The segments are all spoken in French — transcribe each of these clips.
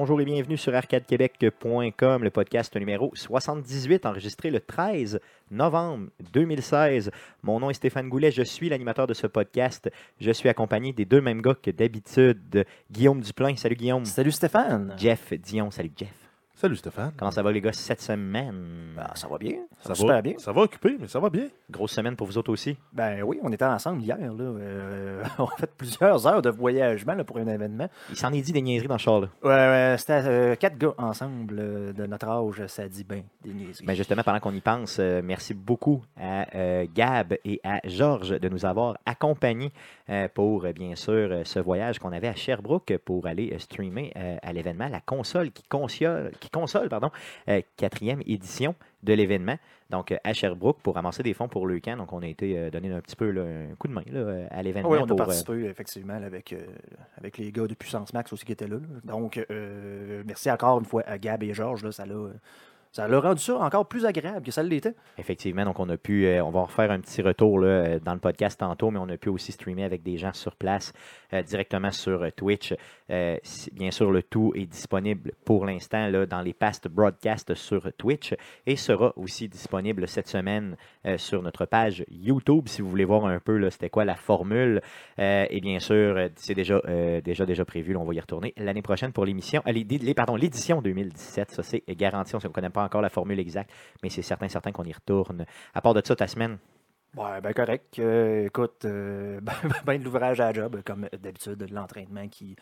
Bonjour et bienvenue sur arcadequebec.com, le podcast numéro 78, enregistré le 13 novembre 2016. Mon nom est Stéphane Goulet, je suis l'animateur de ce podcast. Je suis accompagné des deux mêmes gars que d'habitude, Guillaume Duplain. Salut Guillaume. Salut Stéphane. Jeff Dion. Salut Jeff. Salut Stéphane. Comment ça va les gars cette semaine? Ah, ça va bien. Ça, va super bien. Ça va occupé, mais ça va bien. Grosse semaine pour vous autres aussi. Ben oui, on était ensemble hier. Là. Euh, on a fait plusieurs heures de voyagement là, pour un événement. Il s'en est dit des niaiseries dans le char. Là. Ouais, ouais, c'était euh, quatre gars ensemble euh, de notre âge. Ça dit bien des niaiseries. Ben justement, pendant qu'on y pense, merci beaucoup à Gab et à Georges de nous avoir accompagnés pour, bien sûr, ce voyage qu'on avait à Sherbrooke pour aller streamer à l'événement la console qui console, qui console pardon, euh, quatrième édition de l'événement. Donc, euh, à Sherbrooke pour ramasser des fonds pour le camp. Donc, on a été euh, donné un petit peu là, un coup de main là, à l'événement. oui, on a pour, participé effectivement avec, avec les gars de Puissance Max aussi qui étaient là. Donc, merci encore une fois à Gab et Georges. Là, ça l'a. Ça l'a rendu ça encore plus agréable que ça l'était. Effectivement, donc on a pu, euh, on va refaire un petit retour là, euh, dans le podcast tantôt, mais on a pu aussi streamer avec des gens sur place euh, directement sur Twitch. Bien sûr, le tout est disponible pour l'instant dans les past broadcasts sur Twitch et sera aussi disponible cette semaine sur notre page YouTube si vous voulez voir un peu c'était quoi la formule. Et bien sûr, c'est déjà, déjà, déjà prévu, on va y retourner l'année prochaine pour l'émission, les- pardon, l'édition 2017. Ça, c'est garanti. On ne connaît pas encore la formule exacte, mais c'est certain, certain qu'on y retourne. À part de ça, ta semaine, Ouais, ben correct. Euh, écoute, euh, ben, ben de l'ouvrage à la job, comme d'habitude, de l'entraînement qui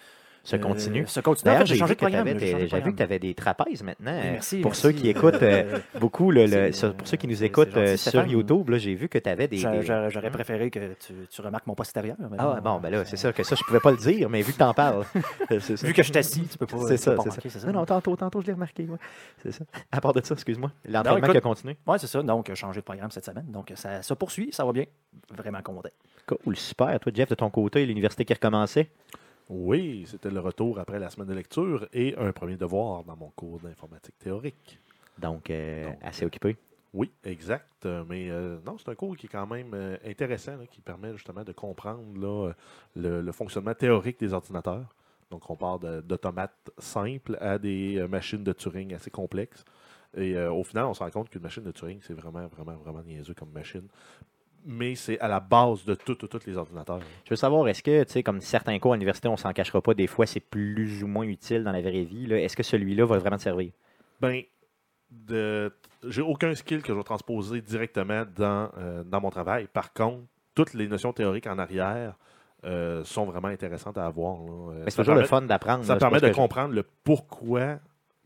se euh, continue. continue. D'ailleurs, j'ai changé de programme, j'ai changé vu que tu avais des trapèzes maintenant. Oui, merci, pour ceux qui écoutent euh, beaucoup, pour ceux qui nous écoutent euh, sur. YouTube, j'ai vu que tu avais des. J'a- des- j'a- J'aurais préféré que tu, remarques mon postérieur. Ah, bon, ben là, c'est ça, que ça, je pouvais pas le dire, mais vu que tu en parles. ça. Vu que je suis assis, tu peux pas. C'est ça, c'est ça. c'est Non, non, tantôt, tantôt, je l'ai remarqué. C'est ça. À part de ça, excuse-moi. L'entraînement qui a continué. Ouais, c'est ça. Donc, changer de programme cette semaine. Donc, ça se poursuit, ça va bien. Vraiment content. Cool, super. Toi, Jeff, de ton côté, l'université qui recommençait? Oui, c'était le retour après la semaine de lecture et un premier devoir dans mon cours d'informatique théorique. Donc, euh, Donc, assez occupé. Oui, exact. Mais euh, non, c'est un cours qui est quand même euh, intéressant, là, qui permet justement de comprendre là, le, le fonctionnement théorique des ordinateurs. Donc, on part d'automates simples à des machines de Turing assez complexes. Et au final, on se rend compte qu'une machine de Turing, c'est vraiment, vraiment, vraiment niaiseux comme machine. Mais c'est à la base de tout- tout- tous les ordinateurs. Je veux savoir, est-ce que, tu sais, comme certains cours à l'université, on s'en cachera pas, des fois, c'est plus ou moins utile dans la vraie vie. Est-ce que celui-là va vraiment te servir? Ben, de, j'ai aucun skill que je vais transposer directement dans, euh, dans mon travail. Par contre, toutes les notions théoriques en arrière euh, sont vraiment intéressantes à avoir. Euh, Mais C'est toujours le fun d'apprendre. Ça là, permet de je- comprendre le pourquoi.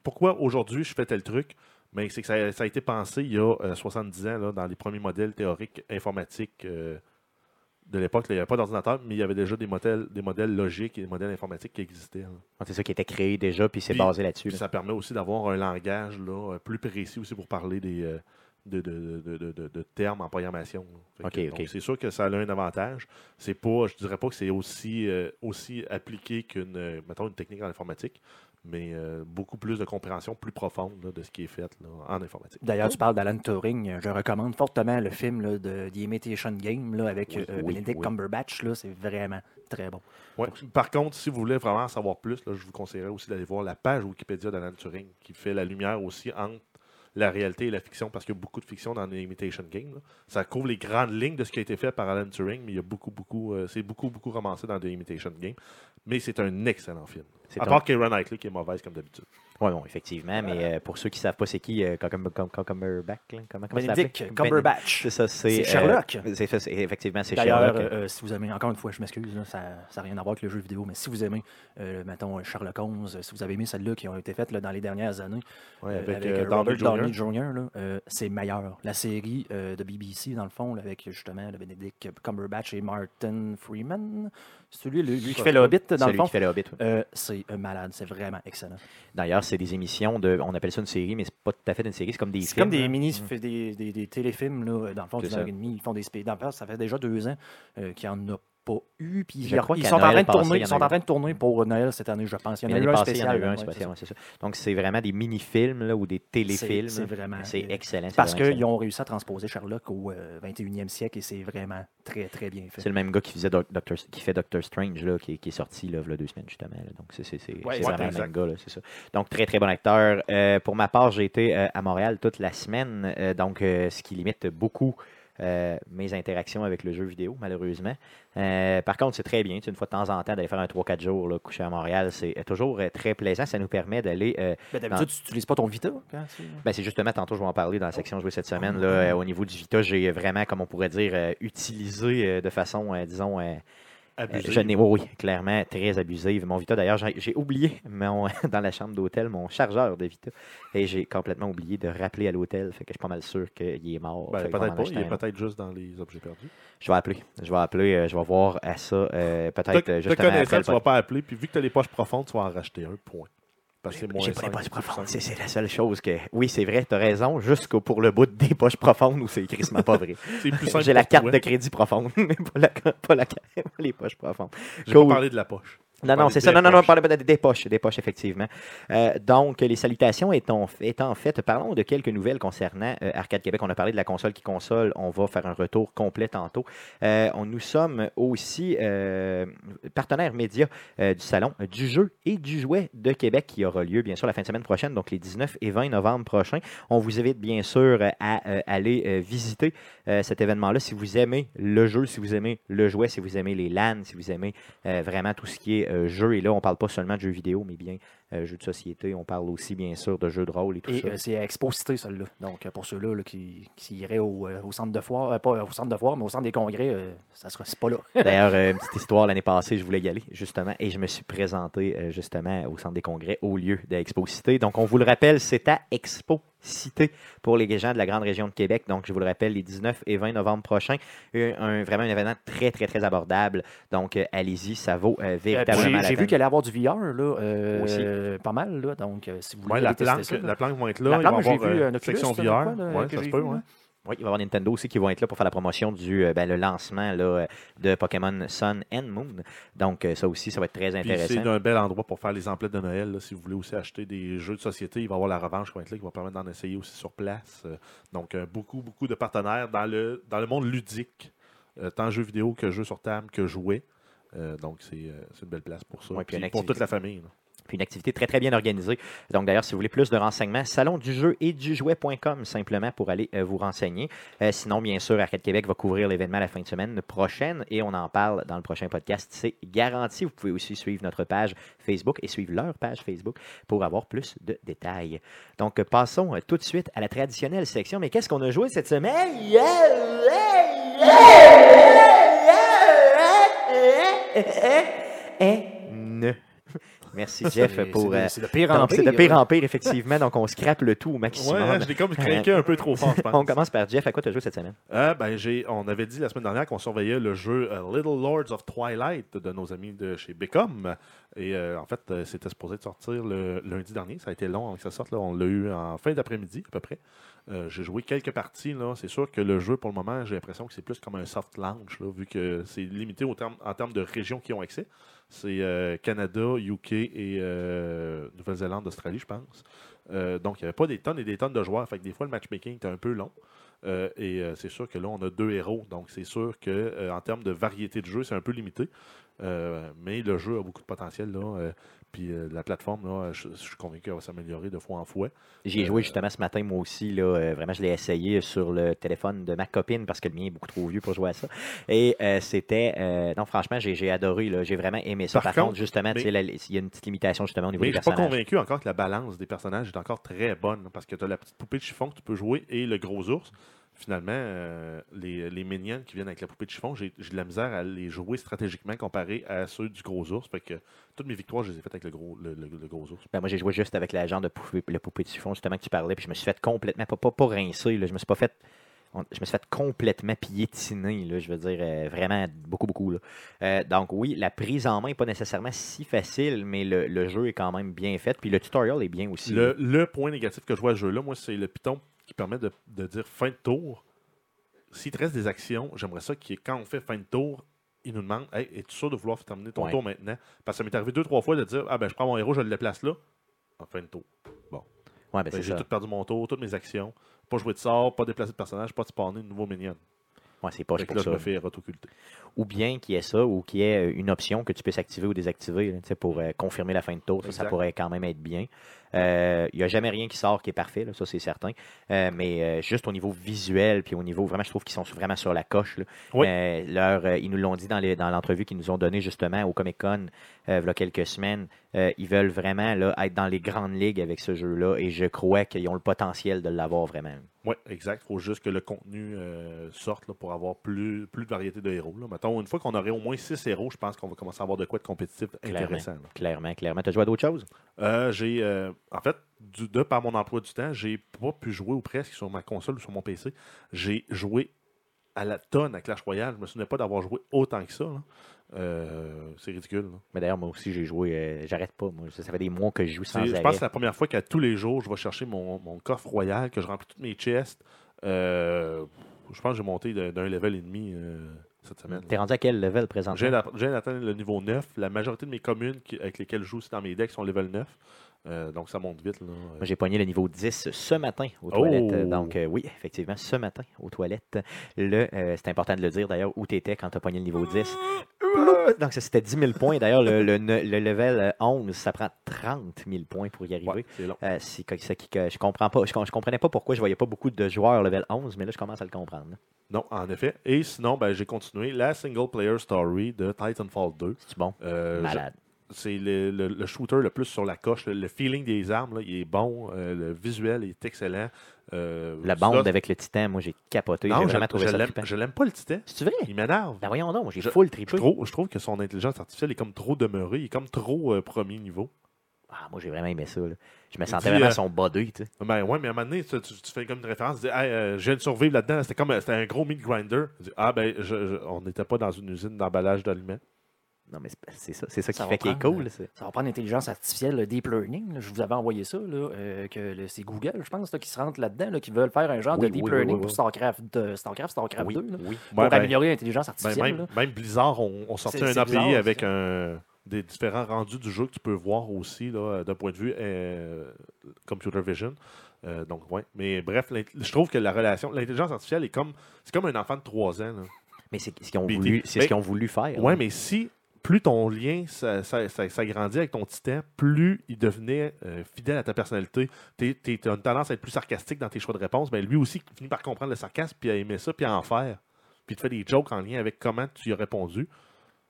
Pourquoi aujourd'hui je fais tel truc. Mais c'est que ça, ça a été pensé il y a euh, 70 ans là, dans les premiers modèles théoriques informatiques euh, de l'époque. Il n'y avait pas d'ordinateur, mais il y avait déjà des modèles, des modèles logiques et des modèles informatiques qui existaient. là. C'est ça qui était créé déjà, puis c'est basé là-dessus. Là. ça permet aussi d'avoir un langage là, euh, plus précis aussi pour parler des, euh, de, de- de- de- termes en programmation. C'est sûr que ça a un avantage. C'est pas, je dirais pas que c'est aussi, euh, aussi appliqué qu'une euh, mettons, une technique en informatique, mais euh, beaucoup plus de compréhension plus profonde là, de ce qui est fait là, en informatique. D'ailleurs, tu parles d'Alan Turing. Je recommande fortement le film là, de The Imitation Game là, avec Oui, euh, oui, Benedict oui. Cumberbatch. C'est vraiment très bon. Ouais. Par contre, si vous voulez vraiment en savoir plus, là, je vous conseillerais aussi d'aller voir la page Wikipédia d'Alan Turing qui fait la lumière aussi entre la réalité et la fiction, parce qu'il y a beaucoup de fiction dans l'Imitation Game. là. Ça couvre les grandes lignes de ce qui a été fait par Alan Turing, mais il y a beaucoup, beaucoup, euh, c'est beaucoup, beaucoup romancé dans The Imitation Game. Mais c'est un excellent film. C'est À un- part Keira Knightley qui est mauvaise comme d'habitude. Oui, bon, effectivement, mais euh, pour ceux qui ne savent pas c'est qui, euh, Cumberbatch, comment, comment Benedict? Cumberbatch. C'est ça, c'est... Euh, Sherlock. c'est fait- c'est- effectivement, c'est D'ailleurs, Sherlock. euh, si vous aimez, encore une fois, je m'excuse, là, ça n'a rien à voir avec le jeu vidéo, mais si vous aimez, euh, mettons, Sherlock Holmes, euh, si vous avez aimé celles-là qui ont été faites là, dans les dernières années, Ouais, euh, avec, avec, euh, euh, Robert Downey Downey Jr. Là, euh, c'est meilleur. La série euh, de BBC, dans le fond, avec justement le Benedict Cumberbatch et Martin Freeman, celui lui, lui qui fait le Hobbit, dans Celui le fond, qui fait le Hobbit. oui. euh, c'est malade, c'est vraiment excellent. D'ailleurs, c'est des émissions de... On appelle ça une série, mais c'est pas tout à fait une série, c'est comme des C'est films. comme des là. mini, Mm. des, des, des téléfilms, là, dans le fond, C'est d'une ça. heure et demie. Ils font des spé- dans le fond, ça fait déjà deux ans euh, qu'il y en a pas eu. Puis Je ils, crois ils sont, en train de passé, tourner, ils sont en train de tourner pour Noël cette année, je pense. Il y en a eu un passée, il y en a spécial. eu un ouais, spécial, c'est ouais, c'est ça. Donc, c'est vraiment des mini-films là, ou des téléfilms. C'est- vraiment- C'est excellent. c'est Parce qu'ils excellent. ont réussi à transposer Sherlock au euh, 21e siècle et c'est vraiment très, très bien fait. C'est le même gars qui, faisait Doc- Doctor, qui fait Doctor Strange, là, qui, qui est sorti là, il y a deux semaines, justement. là. Donc, c'est Ouais, vraiment le même gars, là, c'est ça. Donc, très, très bon acteur. Euh, pour ma part, j'ai été euh, à Montréal toute la semaine, euh, donc euh, ce qui limite beaucoup euh, mes interactions avec le jeu vidéo, malheureusement. Euh, par contre, c'est très bien, tu sais, une fois de temps en temps, d'aller faire un 3-4 jours là, coucher à Montréal, c'est euh, toujours euh, très plaisant. Ça nous permet d'aller Ben, D'habitude, tu n'utilises pas ton Vita quand tu- ben, c'est justement, tantôt, je vais en parler dans la section jouée cette semaine. Là, euh, au niveau du Vita, j'ai vraiment, comme on pourrait dire, utilisé de façon, disons, euh, je n'ai- oui, oui, clairement, très abusive. Mon Vita, d'ailleurs, j'ai oublié mon, dans la chambre d'hôtel mon chargeur de Vita. Et j'ai complètement oublié de rappeler à l'hôtel. Fait que je suis pas mal sûr qu'il est mort. Ben, peut-être pas, il est peut-être juste dans les objets perdus. Je vais appeler. Je vais appeler. euh, je vais voir à ça. euh, Te, Peut-être te euh, justement après connaissant, le tu vas pas appeler, puis vu que tu as les poches profondes, tu vas en racheter un point. J'ai pas les poches profondes. C'est la seule chose que. Oui, c'est vrai, tu as raison. Jusqu'au pour le bout des poches profondes où c'est crissement pas vrai. C'est plus simple J'ai la carte toi. de crédit profonde, mais pas, la, pas, la, pas les poches profondes. Cool. pas parlé de la poche. Non, non, c'est ça. Non, non, parlez pas des, poches, des poches, effectivement. Euh, donc, les salutations étant, étant faites, parlons de quelques nouvelles concernant euh, Arcade Québec. On a parlé de la console qui console. On va faire un retour complet tantôt. Euh, on, nous sommes aussi partenaires médias du Salon du jeu et du jouet de Québec qui aura lieu, bien sûr, la fin de semaine prochaine, donc les 19 et 20 novembre prochains. On vous invite, bien sûr, à aller visiter cet événement-là si vous aimez le jeu, si vous aimez le jouet, si vous aimez les LAN, si vous aimez vraiment tout ce qui est euh, jeu. Et là, on parle pas seulement de jeux vidéo, mais bien jeux de société. On parle aussi, bien sûr, de jeux de rôle et tout Et ça. euh, c'est à Expo Cité, celle-là. Donc, euh, pour ceux-là là, qui, qui iraient au, euh, au centre de foire, euh, pas au centre de foire, mais au centre des congrès, euh, ça sera pas là. D'ailleurs, euh, une petite histoire, l'année passée, je voulais y aller, justement, et je me suis présenté, euh, justement, au centre des congrès, au lieu d'Expo Cité. Donc, on vous le rappelle, c'est à Expo Cité pour les gens de la grande région de Québec. Donc, je vous le rappelle, les 19 et 20 novembre prochains, un, un- vraiment un événement très, très, très abordable. Donc, euh, allez-y, ça vaut euh, Euh, véritablement J'ai vu qu'il allait avoir du VR, là, euh, Aussi. Euh, pas mal. Là, donc, euh, si vous voulez Ouais, la, tester planque, ça, là. la planque va être là. La il va avoir vu euh, un Oculus, section VR. quoi, là, ouais, que ça se peut, vu, ouais. là. Oui, il va y avoir Nintendo aussi qui vont être là pour faire la promotion du ben, le lancement là, de Pokémon Sun and Moon. Donc, ça aussi, ça va être très intéressant. c'est un bel endroit pour faire les emplettes de Noël. là. si vous voulez aussi acheter des jeux de société, il va y avoir la revanche qui va être là, qui va permettre d'en essayer aussi sur place. Donc, beaucoup, beaucoup de partenaires dans le, dans le monde ludique, tant jeux vidéo que jeux sur table que jouets. Euh, donc, c'est c'est une belle place pour ça. Ouais, puis pour toute la famille. là. Une activité très, très bien organisée. Donc, d'ailleurs, si vous voulez plus de renseignements, salon du jeu et du jouet.com simplement pour aller euh, vous renseigner. Euh, sinon, bien sûr, Arcade Québec va couvrir l'événement la fin de semaine prochaine et on en parle dans le prochain podcast. C'est garanti. Vous pouvez aussi suivre notre page Facebook et suivre leur page Facebook pour avoir plus de détails. Donc, euh, passons euh, tout de suite à la traditionnelle section. Mais qu'est-ce qu'on a joué cette semaine? Ne. Merci Jeff pour. c'est de- euh, pire en pire. C'est de pire en pire, effectivement. Donc, on scrape le tout au maximum. Ouais, je l'ai comme craqué un peu trop fort, je pense. on commence par Jeff. À quoi tu as joué cette semaine? Euh, ben, on avait dit la semaine dernière qu'on surveillait le jeu euh, Little Lords of Twilight de nos amis de chez Becom. Et euh, en fait, c'était supposé de sortir le lundi dernier. Ça a été long avant que ça sorte. Là. On l'a eu en fin d'après-midi, à peu près. Euh, j'ai joué quelques parties. Là. C'est sûr que le jeu, pour le moment, j'ai l'impression que c'est plus comme un soft launch, là, vu que c'est limité en termes de régions qui ont accès. C'est euh, Canada, UK et euh, Nouvelle-Zélande, Australie, je pense. Donc, il n'y avait pas des tonnes et des tonnes de joueurs. Fait que des fois, le matchmaking était un peu long. Et c'est sûr que là, on a deux héros. Donc, c'est sûr que en termes de variété de jeu, c'est un peu limité. Mais le jeu a beaucoup de potentiel. Là, puis euh, la plateforme, là, je, je suis convaincu qu'elle va s'améliorer de fois en fois. J'y ai Euh, joué justement ce matin, moi aussi. Là, Euh, vraiment, je l'ai essayé sur le téléphone de ma copine parce que le mien est beaucoup trop vieux pour jouer à ça. Et euh, c'était. non, franchement, j'ai j'ai adoré. là. J'ai vraiment aimé ça. Par Par, contre, contre, justement, il y a une petite limitation justement au niveau Mais des je suis pas convaincu encore que la balance des personnages est encore très bonne. Parce que tu as la petite poupée de chiffon que tu peux jouer et le gros ours. Finalement, euh, les, les minions qui viennent avec la poupée de chiffon, j'ai j'ai de la misère à les jouer stratégiquement comparé à ceux du gros ours. Fait que toutes mes victoires, je les ai faites avec le gros, le, le- le gros ours. Ben, moi, j'ai joué juste avec la genre de poupée, le poupée de chiffon, justement, que tu parlais, puis je me suis fait complètement, pas, pas, pas là, je me suis pas fait. on- je me suis fait complètement piétiner, là, je veux dire, euh, vraiment beaucoup, beaucoup. Là. Euh, donc, oui, la prise en main n'est pas nécessairement si facile, mais le, le jeu est quand même bien fait. Puis le tutorial est bien aussi. Le, le point négatif que je vois à ce jeu-là, moi, c'est le piton qui permet de, de dire fin de tour. S'il te reste des actions, j'aimerais ça ait- quand on fait fin de tour, il nous demande Hey, es-tu sûr de vouloir terminer ton Ouais. tour maintenant? Parce que ça m'est arrivé deux, trois fois de dire Ah, ben, je prends mon héros, je le déplace là. En fin de tour. Ouais, ben, Ben, J'ai tout perdu mon tour, toutes mes actions. Pas joué de sort, pas déplacé de personnage, pas de spawner de nouveaux minions. Ouais, c'est pas Fait que pour là, ça. je me fais rotocculter. Ou bien qu'il y ait ça, ou qu'il y ait une option que tu puisses activer ou désactiver là, pour euh, confirmer la fin de tour. Ça, pourrait quand même être bien. Euh, Il n'y a jamais rien qui sort qui est parfait, là, ça c'est certain. Euh, mais euh, juste au niveau visuel, puis au niveau, vraiment, je trouve qu'ils sont vraiment sur la coche. là. Oui. Euh, leur, euh, ils nous l'ont dit dans l'entrevue qu'ils nous ont donnée justement au Comic Con euh, il y a quelques semaines. Euh, ils veulent vraiment là, être dans les grandes ligues avec ce jeu-là et je crois qu'ils ont le potentiel de l'avoir vraiment. Oui, exact. Il faut juste que le contenu euh, sorte là, pour avoir plus, plus de variété de héros. Là. Mettons, une fois qu'on aurait au moins six héros, je pense qu'on va commencer à avoir de quoi de compétitif Clairement. intéressant. là. Clairement, clairement. Tu as joué à d'autres choses? Euh, j'ai, euh, en fait, du, de par mon emploi du temps, j'ai pas pu jouer ou presque sur ma console ou sur mon PC. J'ai joué à la tonne à Clash Royale. Je me souvenais pas d'avoir joué autant que ça. là. Euh, c'est ridicule. là. Mais d'ailleurs, moi aussi, j'ai joué. euh, J'arrête pas. Moi. Ça, fait des mois que je joue sans C'est- Je arrêt. pense que c'est la première fois qu'à tous les jours, je vais chercher mon, mon coffre royal, que je remplis toutes mes chests. Euh, je pense que j'ai monté d'un level et demi cette semaine. T'es rendu à quel level présentement? j'ai d'atteindre le niveau 9. La majorité de mes communes qui- avec lesquelles je joue dans mes decks sont level 9. Euh, donc ça monte vite. Là. Moi, j'ai pogné le niveau 10 ce matin aux Oh! toilettes. Donc, euh, oui, effectivement, ce matin aux toilettes. Le, euh, c'est important de le dire d'ailleurs où tu étais quand tu as pogné le niveau 10. Donc, ça, c'était 10 000 points. D'ailleurs, le, le, le level euh, 11, ça prend 30 000 points pour y arriver. Ouais, c'est long. Euh, c'est je comprends pas. Je, com- je comprenais pas pourquoi je voyais pas beaucoup de joueurs level 11, mais là, je commence à le comprendre. Non, en effet. Et sinon, ben, j'ai continué la single player story de Titanfall 2. C'est bon? Euh, Malade. C'est le, le- le shooter le plus sur la coche. Le, le feeling des armes, là, il est bon. Euh, le visuel est excellent. Euh, La bande avec le titan, moi, j'ai capoté. Non, J'ai je, vraiment trouvé je ça je l'aime pas le titan. C'est vrai? Il m'énerve. Ben voyons donc, j'ai Je- full Je trippé. trouve, je trouve que son intelligence artificielle est comme trop demeurée. Il est comme trop euh, premier niveau. Ah, moi, j'ai vraiment aimé ça. là. Je me sentais dit, vraiment son body, tu sais. Ben ouais, mais à un moment donné, tu, tu- tu fais comme une référence, tu dis, Hey, je viens de survivre là-dedans, c'était comme c'était un gros meat grinder. Dis, ah ben, je- je- on n'était pas dans une usine d'emballage d'aliments. Non, mais c'est- ça, c'est ça qui Ça va fait qu'il est cool. c'est- Ça va prendre l'intelligence artificielle, le deep learning. là. Je vous avais envoyé ça, là, euh, que c'est Google, je pense, là, qui se rentre là-dedans, là, qui veulent faire un genre Oui, de deep oui, oui, learning oui, pour oui. StarCraft, StarCraft, StarCraft Oui, 2, là, oui. pour Ouais, ben, améliorer l'intelligence ben, artificielle. même, Blizzard ont, ont sorti C'est- un API bizarre, avec un, des différents rendus du jeu que tu peux voir aussi là, d'un point de vue euh, computer vision. Euh, donc, ouais. Mais bref, je trouve que la relation, l'intelligence artificielle est comme, c'est comme un enfant de 3 ans. Mais c'est ce qu'ils ont, voulu- Ben, ce ont voulu faire. Ouais, là. mais si plus ton lien ça- ça- ça- s'agrandit avec ton titan, plus il devenait euh, fidèle à ta personnalité. Tu as une tendance à être plus sarcastique dans tes choix de réponse. Ben, lui aussi finit par comprendre le sarcasme, puis à aimer ça, puis à en faire. Puis il te fait des jokes en lien avec comment tu y as répondu.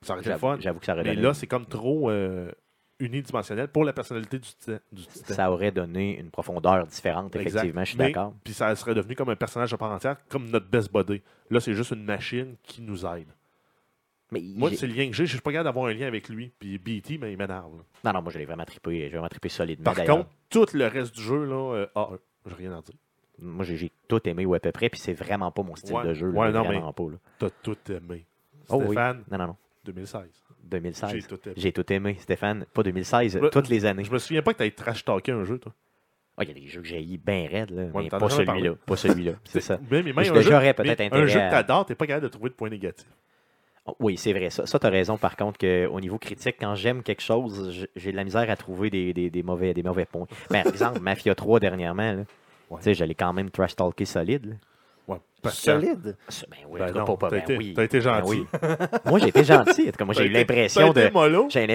Ça aurait été fun. j'avoue que ça aurait Mais donné, là, c'est comme trop euh, unidimensionnel pour la personnalité du titan. du titan. ça aurait donné une profondeur différente, Exact. effectivement, je suis Mais- d'accord. Puis ça serait devenu comme un personnage à part entière, comme notre best body. Là, c'est juste une machine qui nous aide. Mais Moi, c'est le lien que j'ai. Je suis pas capable d'avoir un lien avec lui. Puis BT, ben, il m'énerve. Non, non, moi, je l'ai vraiment trippé. J'ai vraiment trippé solidement. Par contre, tout le reste du jeu, là, euh, A1. J'ai rien à dire. moi, j'ai tout aimé ou à peu près, puis c'est vraiment pas mon style Ouais. de jeu. là, Ouais, non, vraiment pas. là. T'as tout aimé. Oh oui. Stéphane, Non, non, non. 2016. 2016. J'ai tout aimé. J'ai tout aimé, Stéphane. Pas 2016, Ouais. toutes les années. Je me souviens pas que t'avais trash talké un jeu, toi. Ah, Il y a des jeux que j'ai bien raides, là, mais mais pas celui-là. Pas celui-là, c'est ça. Mais, mais même un jeu, j'aurais peut-être mais un jeu que t'adores, t'es pas capable de trouver de points négatifs. Oh, Oui, c'est vrai. Ça, ça tu as raison, par contre, qu'au niveau critique, quand j'aime quelque chose, j'ai de la misère à trouver des, des- des mauvais, des mauvais points. Par exemple, Mafia 3 dernièrement, là, Ouais. tu sais, j'allais quand même trash talker solide. là. Ouais. Parce que- Solide? Ben oui, Ben non, pas, ben été, oui. t'as été Ben gentil. oui. Moi, j'ai été gentil. En tout cas, moi, j'ai eu l'impression de. J'ai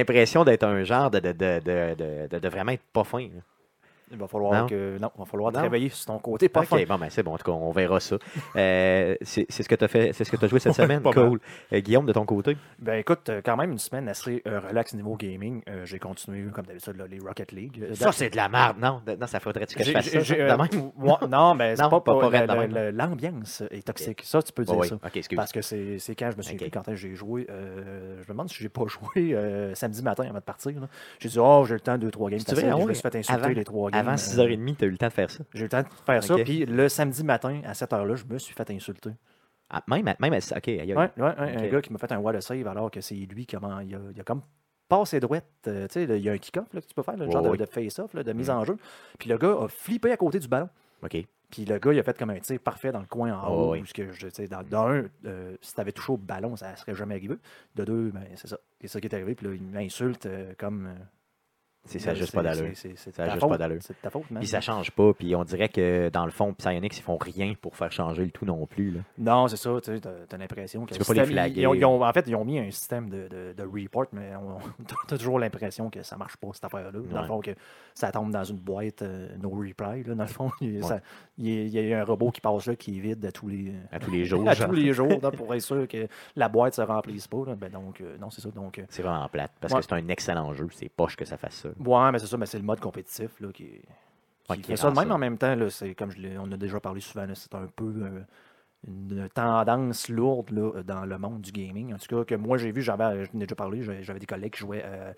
d'être un genre de, de, de, de, de- de- de vraiment être pas fin. là. Il va falloir Non. que non, il va falloir Non. travailler sur ton côté pas ok, bon, ben c'est bon. En tout cas, on verra ça. Euh, c'est ce que tu as fait, c'est ce que tu as joué cette Ouais, semaine. Cool. Euh, Guillaume, de ton côté? Ben écoute, euh, quand même une semaine assez euh, relax niveau gaming. J'ai continué comme d'habitude les Rocket League. Ça, c'est de la merde. Non, de- non ça faudrait-tu que je fasse ça? j'ai- ça, de même? ouais, non, mais c'est pas, pas- pas, L'ambiance est toxique. Ça, tu peux dire Oh, oui. ça. Parce que c'est quand je me suis Ok. dit, quand j'ai joué, je me demande si j'ai pas joué samedi matin avant de partir. J'ai dit, oh, j'ai le temps, deux, trois games. Je me suis fait insulter Avant- les trois games. Avant euh, 6h30, tu as eu le temps de faire ça. J'ai eu le temps de faire ça. Puis le samedi matin, à cette heure-là, je me suis fait insulter. Ah, même, à- même à- OK. Ouais, ouais, un gars qui m'a fait un wall of save alors que c'est lui qui a, il a, il a comme passé droite. euh, tu sais, il y a un kick-off que tu peux faire, le genre de- face-off, de mise Mm. en jeu. Puis le gars a flippé à côté du ballon. OK. Puis le gars, il a fait comme un tir parfait dans le coin en Oh, haut. oui. où ce que je, tu sais, dans, dans un, euh, si tu avais touché au ballon, ça serait jamais arrivé. De deux, ben, c'est ça. C'est ça qui est arrivé. Puis là, il m'insulte euh, comme. C'est ça, juste pas d'allure. Ça a juste pas d'allure. C'est ta faute, man. Puis ça change pas. Puis on dirait que dans le fond, Psyonix, ils font rien pour faire changer le tout non plus. là. Non, c'est ça. Tu t'as l'impression que Tu le peux pas les flaguer. ils ont- ils ont- en fait, ils ont mis un système de, de, de report, mais on, t'as toujours l'impression que ça marche pas, cette affaire-là. Dans Ouais. le fond, que ça tombe dans une boîte euh, no reply. Là, dans le fond, il, Ouais. ça- il y a- il y a un robot qui passe là, qui est vide à tous les, À tous les jours. à tous les jours là, pour être sûr que la boîte se remplisse pas. là. Ben, donc, euh, non, c'est ça. Donc, euh, C'est vraiment plate. Parce Ouais. que c'est un excellent jeu. C'est poche que ça fasse ça. Ouais, mais c'est ça, mais c'est le mode compétitif là, qui, qui Ouais, qui fait ça de même ça. en même temps. Là, c'est, comme je l'ai- on a déjà parlé souvent, là, c'est un peu euh, une tendance lourde là, dans le monde du gaming. En tout cas, que moi j'ai vu, j'avais, je n'ai déjà parlé, j'avais, j'avais des collègues qui jouaient euh,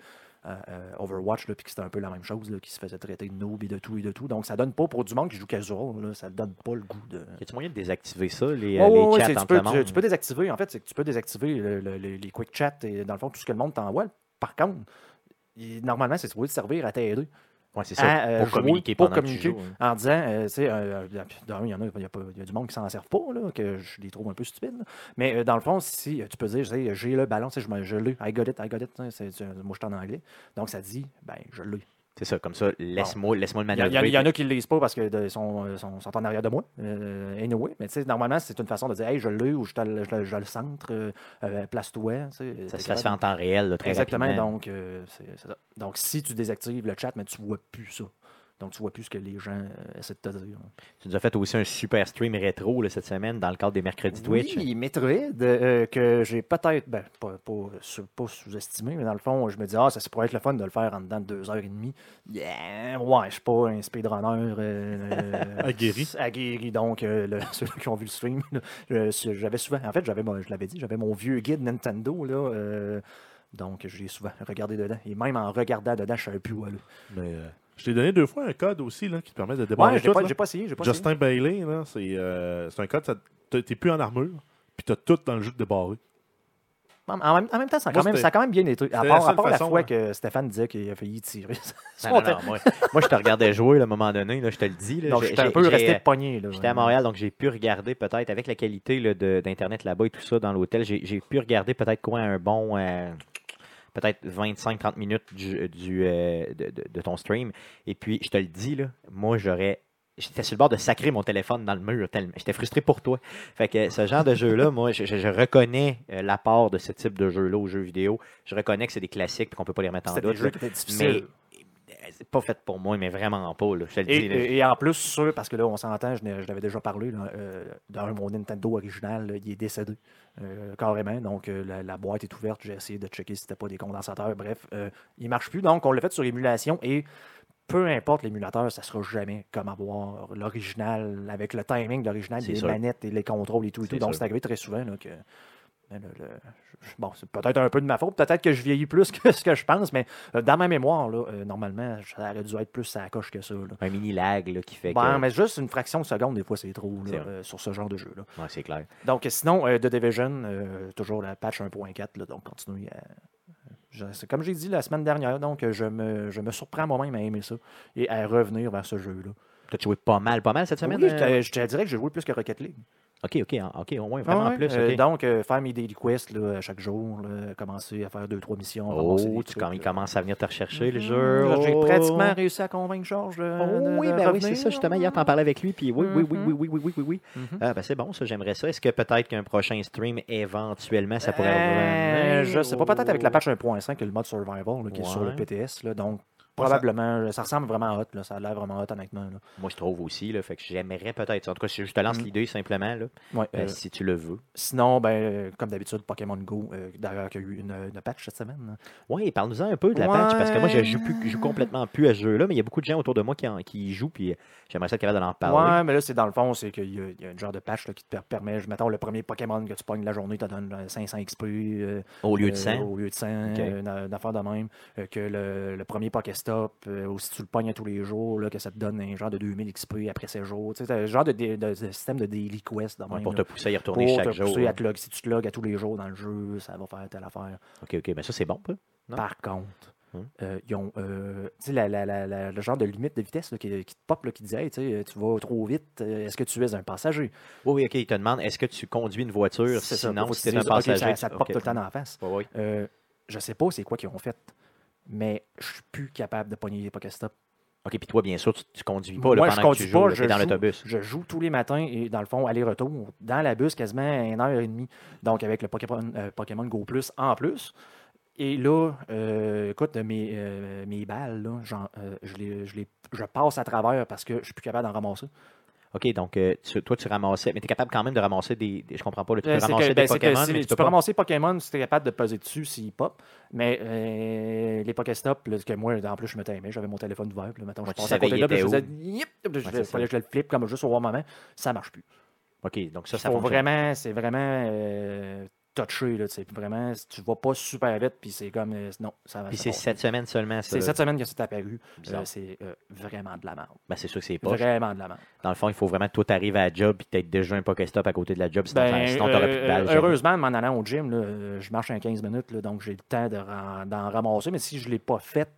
Overwatch, puis que c'était un peu la même chose, là, qui se faisait traiter de noob et de tout et de tout. Donc ça donne pas pour du monde qui joue casual, là, ça donne pas le goût de. Y a-tu moyen de désactiver ça, les, euh, les chats tu, peux, tu- peux désactiver, en fait, c'est que tu peux désactiver le- le- le- les quick chats et dans le fond tout ce que le monde t'envoie. Par contre, il- normalement, c'est supposé servir à t'aider Ouais, c'est ça. euh, pour jouer, communiquer pour communiquer joues, hein. en disant, euh, tu sais, euh, euh, il y en a, il y y a du monde qui s'en servent pas, là, que je les trouve un peu stupides. là. Mais euh, dans le fond, si euh, tu peux dire, j'ai le ballon, je, je l'ai, I got it, I got it, c'est- moi je suis en anglais. Donc ça dit, ben, je l'ai. C'est ça, comme ça, laisse-moi laisse-moi le il y manœuvrer. il y en a qui ne le lisent pas parce qu'ils sont, euh, sont, sont en arrière de moi, euh, anyway. Mais tu sais, normalement, c'est une façon de dire, hey, je l'ai ou je, je le- je le centre, euh, euh, place-toi. Ça, se fait en temps réel, là, très Exactement, rapidement. donc euh, c'est ça. Donc si tu désactives le chat, mais tu vois plus ça. Donc tu vois plus ce que les gens euh, essaient de te dire. Tu nous as fait aussi un super stream rétro là, cette semaine dans le cadre des mercredis Twitch. Oui, Metroid, euh, que j'ai peut-être, ben, pas, pas, sous- pas sous-estimé, mais dans le fond, je me dis, ah, ça, ça pourrait être le fun de le faire en dedans de deux heures et demie. Yeah, ouais, je suis pas un speedrunner euh, Aguerri. aguerri, donc, euh, le- ceux qui ont vu le stream, j'avais souvent, en fait, j'avais, mon- je l'avais dit, j'avais mon vieux guide Nintendo, là, euh, donc je l'ai souvent regardé dedans. Et même en regardant dedans, je savais plus où aller. Mais euh, je t'ai donné deux fois un code aussi là, qui te permet de débarrer Ouais, j'ai pas, là. j'ai pas essayé, j'ai pas essayé. Justin Bailey, là, c'est euh, c'est un code, ça- t'es plus en armure, puis t'as tout dans le jeu de débarrer. En, même, en même temps, ça a, Moi, quand même, ça a quand même bien été. À c'était la part, à part la fois hein. que Stéphane disait qu'il a failli tirer. Non, non, non, moi, moi, je te regardais jouer là, à un moment donné, là, je te le dis. là. Donc, j'étais un peu j'ai, resté euh, pogné. J'étais à Montréal, donc j'ai pu regarder peut-être, avec la qualité là, de- d'Internet là-bas et tout ça dans l'hôtel, j'ai j'ai pu regarder peut-être quoi un bon, euh, peut-être 25-30 minutes du, du, euh, de, de- de ton stream. Et puis, je te le dis, là, moi, j'aurais. J'étais sur le bord de sacrer mon téléphone dans le mur tellement. J'étais frustré pour toi. Fait que ce genre de jeu-là, moi, je, reconnais euh, l'apport de ce type de jeu-là aux jeux vidéo. Je reconnais que c'est des classiques et qu'on peut pas les remettre en doute. des jeux là. qui étaient Mais difficiles. euh, c'est pas fait pour moi, mais vraiment pas. Là. Je te le Et, dis. là. et- en plus, sûr, parce que là, on s'entend, je, l'avais déjà parlé, là, euh, dans mon Nintendo original, là, il est décédé euh, carrément. Donc, euh, la, la boîte est ouverte. J'ai essayé de checker si c'était pas des condensateurs. Bref, euh, il marche plus. Donc, on l'a fait sur émulation et peu importe l'émulateur, ça sera jamais comme avoir l'original avec le timing de l'original, les sûr. manettes et les contrôles et tout. Et tout. Donc, c'est arrivé très souvent là, que. Le- le- je- bon, c'est peut-être un peu de ma faute, peut-être que je vieillis plus que ce que je pense, mais euh, dans ma mémoire, là, euh, normalement, ça aurait dû être plus à la coche que ça. là. Un mini lag là, qui fait Ben, que. mais juste une fraction de seconde, des fois, c'est trop là, euh, sur ce genre de jeu-là. Ouais, c'est clair. Donc, sinon, The Division, toujours la patch 1.4, là, donc continuez à. je- comme j'ai dit la semaine dernière, donc je me, je me surprends moi-même à aimer ça et à revenir vers ce jeu-là. Tu as joué pas mal, pas mal cette semaine? Oui, je te- je te dirais que j'ai joué plus que Rocket League. Ok, ok, ok, au moins, vraiment Ah ouais, plus. euh, donc, euh, faire mes daily quests là, à chaque jour, là, commencer à faire deux, trois missions. oh, tu, trucs, il commence à venir te rechercher, le jeu. là, J'ai oh. pratiquement réussi à convaincre Georges de, Oh, de- oui, ben oui, revenir. c'est ça, justement. Hier, t'en parlais avec lui, puis oui, oui, oui, Mhm. oui, oui, oui, oui, oui, oui. Mhm. Ah, ben c'est bon, ça, j'aimerais ça. Est-ce que peut-être qu'un prochain stream, éventuellement, ça pourrait Euh, revenir? Je sais pas, peut-être avec la patch 1.5 et le mode survival là, qui est sur le. PTS. Là, donc, Ça- probablement, ça... ressemble vraiment à hot. Là, ça a l'air vraiment hot, honnêtement. Là. Moi, je trouve aussi, là, fait que j'aimerais peut-être. En tout cas, si je te lance Mhm. l'idée, simplement, là, Ouais, euh, euh, si tu le veux. Sinon, ben, euh, comme d'habitude, Pokémon Go, euh, d'ailleurs, qui a eu une, une patch cette semaine. Oui, parle-nous-en un peu de la patch, parce que moi, je joue, plus, je joue complètement plus à ce jeu-là, mais il y a beaucoup de gens autour de moi qui, en- qui y jouent, puis j'aimerais ça être capable d'en parler. Ouais, mais là, c'est dans le fond, c'est qu'il y, a- il y a un genre de patch là, qui te per- permet, je mettons, le premier Pokémon que tu pognes la journée, te donne euh, 500 XP. Au lieu de euh, 100. au lieu de 100, Ok. euh, une, une affaire de même. que le, le premier Pokéstop, euh, ou si tu le pognes à tous les jours, là, que ça te donne un genre de 2000 XP après ces jours. Tu sais, c'est un genre de, de- de système de daily quest. Ouais, même, pour là. te pousser à y retourner Pour chaque te jour. pousser là. à te log- Si tu te logs à tous les jours dans le jeu, ça va faire telle affaire. Ok, ok, mais ça, c'est bon, ça. Par contre, Hum. euh, ils ont euh, la- la- la- le genre de limite de vitesse là, qui, qui te pop, là, qui dit Hey, tu vas trop vite, euh, est-ce que tu es un passager? Oui, oui, OK. Il te demande est-ce que tu conduis une voiture ça, Sinon, faut si tu es un passager. ça, ça te pop tout le temps dans la face. Oui, oui. Euh, je sais pas c'est quoi qu'ils ont fait, mais je suis plus capable de pogner les Pokéstop. OK, puis toi, bien sûr, tu, tu conduis pas Moi, là, je pendant que tu conduis joues, pas, là, je dans l'autobus. Je joue tous les matins et dans le fond, aller-retour, dans la bus, quasiment une heure et demie. Donc, avec le Pokémon, euh, Pokémon Go Plus en plus. Et là, euh, écoute, mes, euh, mes balles, là, j'en- je, les, je, les, je passe à travers parce que je suis plus capable d'en ramasser. OK, donc euh, tu- toi, tu ramassais, mais tu es capable quand même de ramasser des, des- Je comprends pas, là, tu peux Euh, que- ramasser ben, des que Pokémon, mais tu tu peux peux ramasser Pokémon si tu es capable de peser dessus s'il pop. Mais euh, les Pokéstop, que moi, en plus, je me timais, j'avais mon téléphone ouvert. Puis Ouais, je passais à côté là, puis je faisais. Yip! Puis je- Ouais, c'est fallait que je le flippe comme juste au bon moment. Ça marche plus. OK, donc ça, ça Faut fonctionne. vraiment, c'est vraiment euh, touché. Là, c'est vraiment, tu vas pas super vite, puis c'est comme. euh, non, ça va. Puis c'est cette semaine seulement. C'est cette semaine que c'est apparu. Euh, c'est euh, vraiment de la merde. Ben, c'est sûr que c'est pas. Vraiment de la merde. Dans le fond, il faut vraiment que toi, t'arrives à la job puis peut-être déjà un Pokéstop à côté de la job, sinon, Ben, sinon plus de balles. jamais. heureusement, en allant au gym, là, je marche en 15 minutes, là, donc j'ai le temps de d'en ramasser. Mais si je ne l'ai pas fait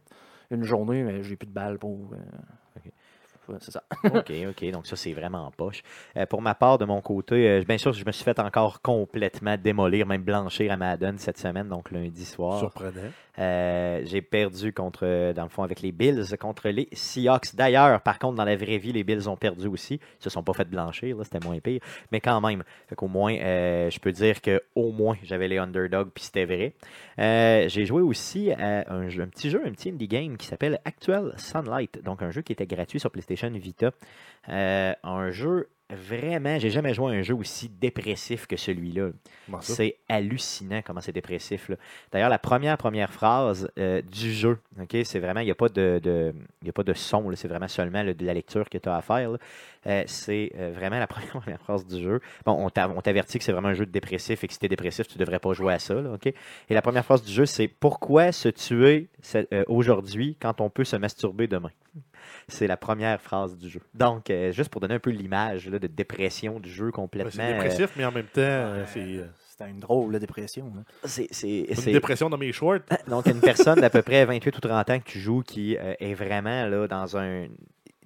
une journée, mais j'ai plus de balles pour. C'est ça. OK, OK. Donc, ça, c'est vraiment en poche. Euh, pour ma part, de mon côté, euh, bien sûr, je me suis fait encore complètement démolir, même blanchir à Madden cette semaine, donc lundi soir. Surprenant. Euh, j'ai perdu contre, dans le fond, avec les Bills contre les Seahawks. D'ailleurs, par contre, dans la vraie vie, les Bills ont perdu aussi. Ils se sont pas fait blanchir, là, c'était moins pire. Mais quand même, fait qu'au moins, euh, je peux dire que au moins, j'avais les underdogs, puis c'était vrai. Euh, j'ai joué aussi à un, jeu- un petit jeu, un petit indie game qui s'appelle Actual Sunlight. Donc, un jeu qui était gratuit sur PlayStation Vita. Euh, un jeu vraiment, j'ai jamais joué à un jeu aussi dépressif que celui-là. C'est hallucinant comment c'est dépressif. D'ailleurs, la première première phrase euh, du jeu, ok, c'est vraiment, il n'y a, pas de, y a pas de son, c'est vraiment seulement là, de la lecture que tu as à faire. Euh, c'est euh, vraiment la première, première phrase du jeu. Bon, on t'a- on t'avertit que c'est vraiment un jeu de dépressif et que si tu es dépressif, tu ne devrais pas jouer à ça. là, ok? Et la première phrase du jeu, c'est Pourquoi se tuer aujourd'hui quand on peut se masturber demain C'est la première phrase du jeu. Donc, euh, juste pour donner un peu l'image là, de dépression du jeu complètement. c'est dépressif, mais en même temps, euh, c'est euh, C'était une drôle de dépression. euh, c'est- c'est- une dépression dans mes shorts. Donc, une personne d'à peu près 28 ou 30 ans que tu joues qui euh, est vraiment là dans un.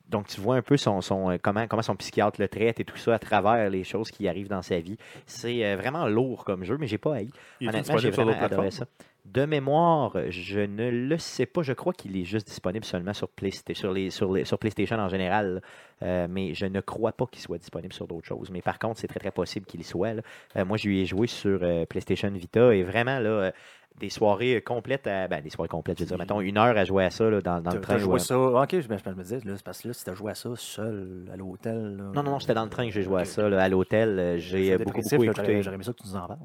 Donc, tu vois un peu son, son, comment, comment son psychiatre le traite et tout ça à travers les choses qui arrivent dans sa vie. C'est euh, vraiment lourd comme jeu, mais j'ai pas haï. Il Honnêtement, j'ai vraiment adoré ça. De mémoire, je ne le sais pas. Je crois qu'il est juste disponible seulement sur, Playsta- sur, PlayStation en général. Euh, mais je ne crois pas qu'il soit disponible sur d'autres choses. Mais par contre, c'est très très possible qu'il y soit. Euh, moi, je lui ai joué sur euh, PlayStation Vita et vraiment là, des soirées complètes, à- ben, des soirées complètes, je veux dire, mettons une heure à jouer à ça là, dans, le train. joué ou, ça? Ok, je, ben, je me disais, là, c'est parce que là, si t'as joué à ça seul à l'hôtel. Non, non, non, c'était dans le train que j'ai joué à ça. là, à l'hôtel, euh, j'ai euh, beaucoup, beaucoup écouté. J'aurais aimé ça que tu nous en parles.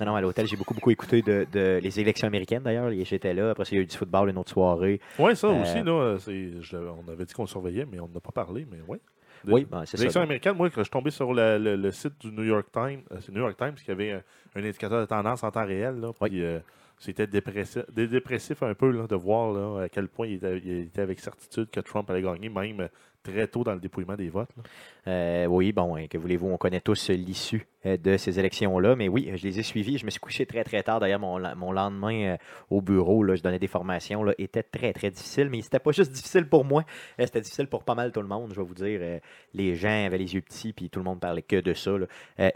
Non, non, à l'hôtel, j'ai beaucoup, beaucoup écouté de, de- les élections américaines d'ailleurs. J'étais là. Après, ça, il y a eu du football une autre soirée. Oui, ça Euh, aussi, là, je- on avait dit qu'on surveillait, mais on n'a pas parlé, mais oui. Oui, ben, c'est L'élection ça. américaine, moi, quand je suis tombé sur le, le- le site du New York Times, euh, c'est New York Times qui avait un, un indicateur de tendance en temps réel, là, Oui. puis euh, c'était dépressif, dé- dépressif un peu là, de voir là, à quel point il était, il était avec certitude que Trump allait gagner, même très tôt dans le dépouillement des votes. Euh, oui, bon, hein, que voulez-vous, on connaît tous l'issue euh, de ces élections-là, mais oui, je les ai suivies. Je me suis couché très, très tard. D'ailleurs, mon, mon lendemain euh, au bureau, là, je donnais des formations, là, était très, très difficile, mais c'était pas juste difficile pour moi, c'était difficile pour pas mal tout le monde, je vais vous dire. les gens avaient les yeux petits, puis tout le monde parlait que de ça.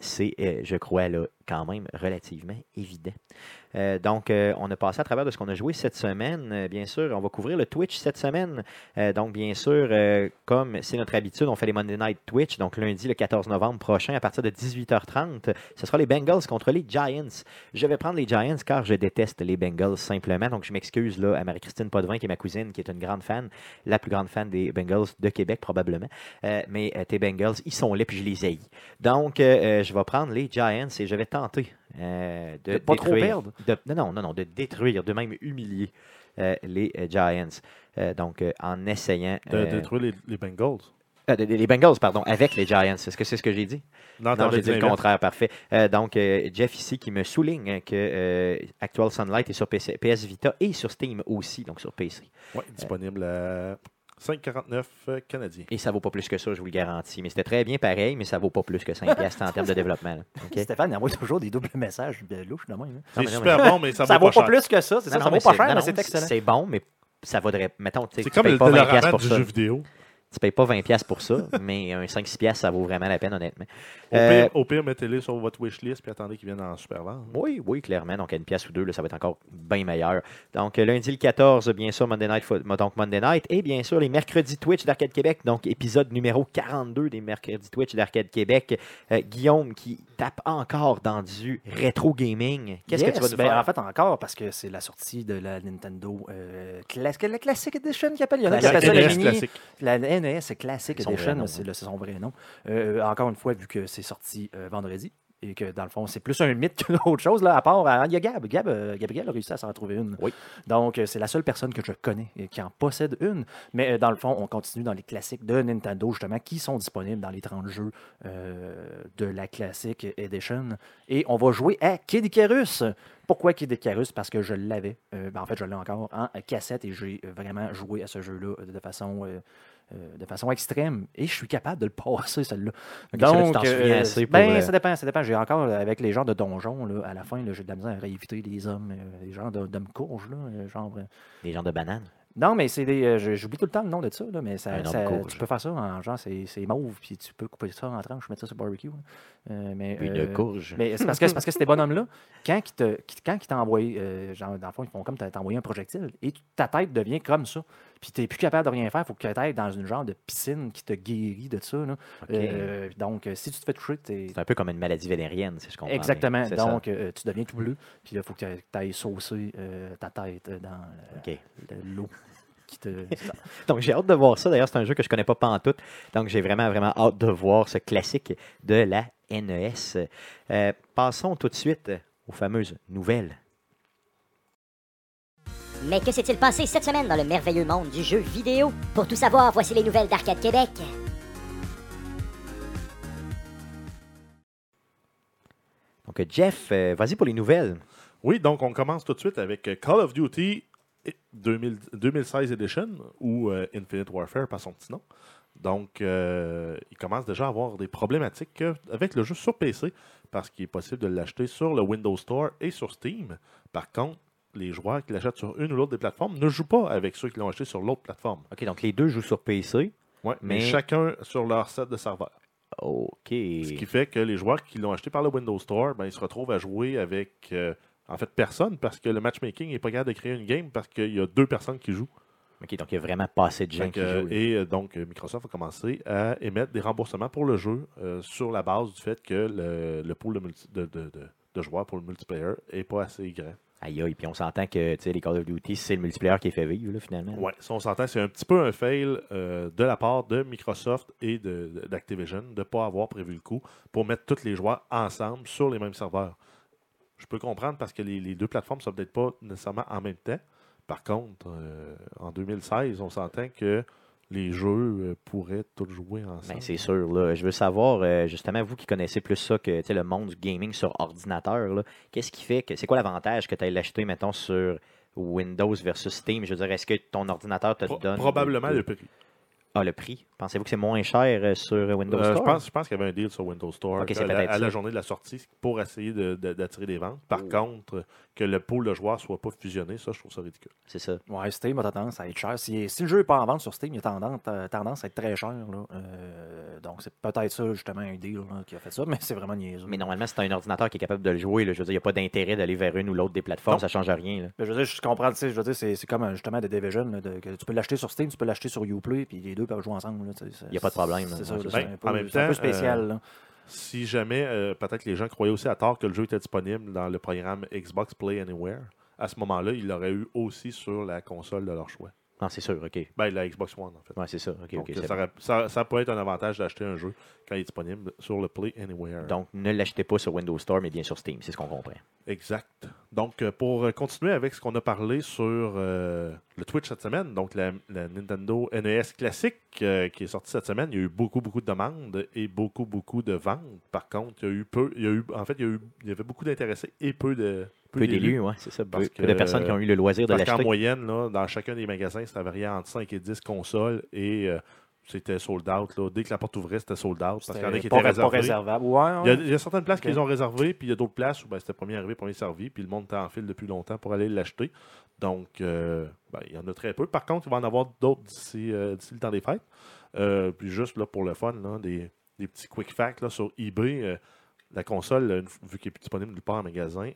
C'est, je crois, là, quand même relativement évident. Donc, on a passé à travers de ce qu'on a joué cette semaine. Bien sûr, on va couvrir le Twitch cette semaine. Donc, bien sûr, euh, comme c'est notre habitude, on fait les Monday Night Twitch. Donc, lundi, le 14 novembre prochain, à partir de 18h30, ce sera les Bengals contre les Giants. Je vais prendre les Giants car je déteste les Bengals simplement. Donc, je m'excuse là à Marie-Christine Potvin, qui est ma cousine, qui est une grande fan, la plus grande fan des Bengals de Québec, probablement. Euh, mais euh, tes Bengals, ils sont là, puis je les haïs. Donc, euh, je vais prendre les Giants et je vais tenter de De pas trop détruire- perdre? de- non, non, non, non, de détruire, de même humilier les euh, Giants. Euh, donc, euh, en essayant. De euh, détruire les, les Bengals. euh, les Bengals, pardon, avec les Giants. Est-ce que c'est ce que j'ai dit? Non, Non, j'ai dit le contraire, parfait. Euh, donc, euh, Jeff ici qui me souligne que euh, Actual Sunlight est sur PC PS Vita et sur Steam aussi, donc sur PC. Ouais, disponible à 5,49 euh, canadiens. Et ça vaut pas plus que ça, je vous le garantis. Mais c'était très bien pareil, mais ça vaut pas plus que 5 piastres en termes de développement. là. OK? Stéphane il envoie toujours des doubles messages de louche de même. hein. Non, C'est mais non, super bon, mais ça, Ça vaut vaut pas cher. plus que ça, c'est ça, Non, ça non, vaut pas cher, c'est- mais non, c'est non, excellent. C'est bon, mais ça vaudrait. Mettons, tu sais, C'est tu comme payes le, pas le 20 piastres ramen pour du ça. jeu vidéo. Tu payes pas 20 piastres pour ça, mais un 5-6 piastres, ça vaut vraiment la peine, honnêtement. Au, Euh, pire, au pire, mettez-les sur votre wishlist puis attendez qu'ils viennent en super vente. Oui, oui, clairement. Donc, à une pièce ou deux, là, ça va être encore bien meilleur. Donc, euh, lundi le 14, bien sûr, Monday Night, donc Monday Night. Et bien sûr, les mercredis Twitch d'Arcade Québec. Donc, épisode numéro 42 des mercredis Twitch d'Arcade Québec. Euh, Guillaume qui tape encore dans du rétro gaming. Qu'est-ce que tu vas nous ben, faire? En fait, encore, parce que c'est la sortie de la Nintendo euh, la Classic Edition qui appelle? Il y en a qui Classic appellent ça la mini. classique. La NES Classic Edition, c'est son vrai nom. Euh, encore une fois, vu que c'est sorti euh, vendredi et que dans le fond, c'est plus un mythe que autre chose, là, à part. Il y a Gab. Gab euh, Gabriel a réussi à s'en trouver une. Oui. Donc, euh, c'est la seule personne que je connais et qui en possède une. Mais euh, dans le fond, on continue dans les classiques de Nintendo, justement, qui sont disponibles dans les 30 jeux de la Classic Edition. Et on va jouer à Kid Icarus. Pourquoi Kid Icarus? Parce que je l'avais. ben, en fait, je l'ai encore en cassette et j'ai vraiment joué à ce jeu-là de façon. Euh, euh, de façon extrême et je suis capable de le passer celle-là. Ok, ça, souviens assez pour, ben, euh, ça dépend, ça dépend. J'ai encore euh, avec les genres de donjons là, à la fin, j'ai de la misère à éviter les hommes, euh, les genres de- d'hommes courges là, euh, genre. euh, Des gens de bananes? non, mais c'est des. euh, J'oublie tout le temps le nom de ça, là, mais ça, tu peux faire ça en genre, c'est mauve, puis tu peux couper ça en tranches, mettre ça sur le barbecue. Euh, mais, Une euh, courge. mais c'est parce que, c'est parce que ces bonhommes-là, quand ils te- qui- quand ils t'envoient, euh, genre, dans le fond, ils font comme t'envoyer un projectile, et ta tête devient comme ça. Puis tu n'es plus capable de rien faire, il faut que tu ailles dans une genre de piscine qui te guérit de ça. là. Euh, donc, euh, si tu te fais toucher, tu C'est un peu comme une maladie vénérienne, si je comprends. Exactement. Donc, euh, tu deviens tout bleu. Puis là, il faut que tu ailles saucer euh, ta tête dans l'eau te. Donc, j'ai hâte de voir ça. D'ailleurs, c'est un jeu que je connais pas pantoute. Donc, j'ai vraiment, vraiment hâte de voir ce classique de la NES. Euh, passons tout de suite aux fameuses nouvelles. Mais que s'est-il passé cette semaine dans le merveilleux monde du jeu vidéo? Pour tout savoir, voici les nouvelles d'Arcade Québec. Donc, Jeff, euh, vas-y pour les nouvelles. Oui, donc on commence tout de suite avec euh, Call of Duty 2000 2016 Edition ou euh, Infinite Warfare par son petit nom. Donc, euh, il commence déjà à avoir des problématiques avec le jeu sur PC parce qu'il est possible de l'acheter sur le Windows Store et sur Steam. Par contre, les joueurs qui l'achètent sur une ou l'autre des plateformes ne jouent pas avec ceux qui l'ont acheté sur l'autre plateforme. OK, donc les deux jouent sur PC. Ouais, mais... Mais- chacun sur leur set de serveurs. OK. Ce qui fait que les joueurs qui l'ont acheté par le Windows Store, ben, ils se retrouvent à jouer avec, euh, en fait, personne parce que le matchmaking n'est pas capable de créer une game parce qu'il y a deux personnes qui jouent. OK, donc il y a vraiment pas assez de gens qui jouent. et euh, donc, Microsoft a commencé à émettre des remboursements pour le jeu euh, sur la base du fait que le, le pool de, multi- de, de- de- de joueurs pour le multiplayer n'est pas assez grand. Aïe, aïe. Puis on s'entend que les Call of Duty, c'est le multiplayer qui est fait vivre, là, finalement. Ouais, si on s'entend, c'est un petit peu un fail euh, de la part de Microsoft et d'Activision de ne pas avoir prévu le coup pour mettre tous les joueurs ensemble sur les mêmes serveurs. Je peux comprendre parce que les, les deux plateformes ne sont peut-être pas nécessairement en même temps. Par contre, euh, en 2016, on s'entend que les jeux euh, pourraient tous jouer ensemble. Ben, c'est sûr. Là. Je veux savoir, euh, justement, vous qui connaissez plus ça que le monde du gaming sur ordinateur, qu'est-ce qui fait que. C'est quoi l'avantage que tu ailles l'acheter, mettons, sur Windows versus Steam? Je veux dire, est-ce que ton ordinateur te Pro- donne. probablement le prix. Ah, le prix? Pensez-vous que c'est moins cher euh, sur Windows Euh, je Store? pense, je pense qu'il y avait un deal sur Windows Store à, la, à journée de la sortie pour essayer de- de- d'attirer des ventes. Par Oh. contre, que le pool de joueurs soit pas fusionné, ça, je trouve ça ridicule. C'est ça. Ouais, Steam a tendance à être cher. Si, si le jeu n'est pas en vente sur Steam, il a tendance, euh, tendance à être très cher. Là. Euh, donc, c'est peut-être ça, justement, un deal là, qui a fait ça, mais c'est vraiment niaiseux. Mais normalement, c'est un ordinateur qui est capable de le jouer. là. Je veux dire, il n'y a pas d'intérêt d'aller vers une ou l'autre des plateformes. Non. Ça ne change rien. là. Mais je veux dire, je comprends, je veux dire, c'est, comme euh, justement de Division. de- que tu peux l'acheter sur Steam, tu peux l'acheter sur Uplay, puis les deux peuvent jouer ensemble. Là, tu sais, c'est- Y a pas de problème, C'est ça, c'est un peu, spécial. euh, là. Si jamais, euh, peut-être les gens croyaient aussi à tort que le jeu était disponible dans le programme Xbox Play Anywhere, à ce moment-là, ils l'auraient eu aussi sur la console de leur choix. Non, c'est sûr. OK. Ben, la Xbox One, en fait. Ouais, c'est ça. OK, Donc, OK. ça, ça- ça peut être un avantage d'acheter un jeu quand il est disponible sur le Play Anywhere. Donc, ne l'achetez pas sur Windows Store, mais bien sur Steam. C'est ce qu'on comprend. exact. Donc, euh, pour continuer avec ce qu'on a parlé sur euh, le Twitch cette semaine, donc la, la Nintendo NES classique euh, qui est sortie cette semaine, il y a eu beaucoup, beaucoup de demandes et beaucoup, beaucoup de ventes. Par contre, il y a eu peu, il y a eu, en fait, il y, a eu, il y avait beaucoup d'intéressés et peu de Peu d'élus, ouais, c'est ça. Peu, Parce peu de que- personnes qui ont eu le loisir de Parce qu'en l'acheter. moyenne, là, dans chacun des magasins, ça variait entre 5 et 10 consoles et euh, c'était sold out. là. Dès que la porte ouvrait, c'était sold out. Parce qu'il y en a qui étaient réservés. réservable. Ouais, Il y, a, ouais. il y a certaines places qu'ils ont réservées, puis il y a d'autres places où ben, c'était premier arrivé, premier servi, puis le monde était en file depuis longtemps pour aller l'acheter. Donc, euh, ben, il y en a très peu. Par contre, il va en avoir d'autres d'ici euh, d'ici le temps des fêtes. Euh, puis juste là, pour le fun, là, des, des petits quick facts là, sur eBay. la console, vu qu'elle est plus disponible nulle part en magasin,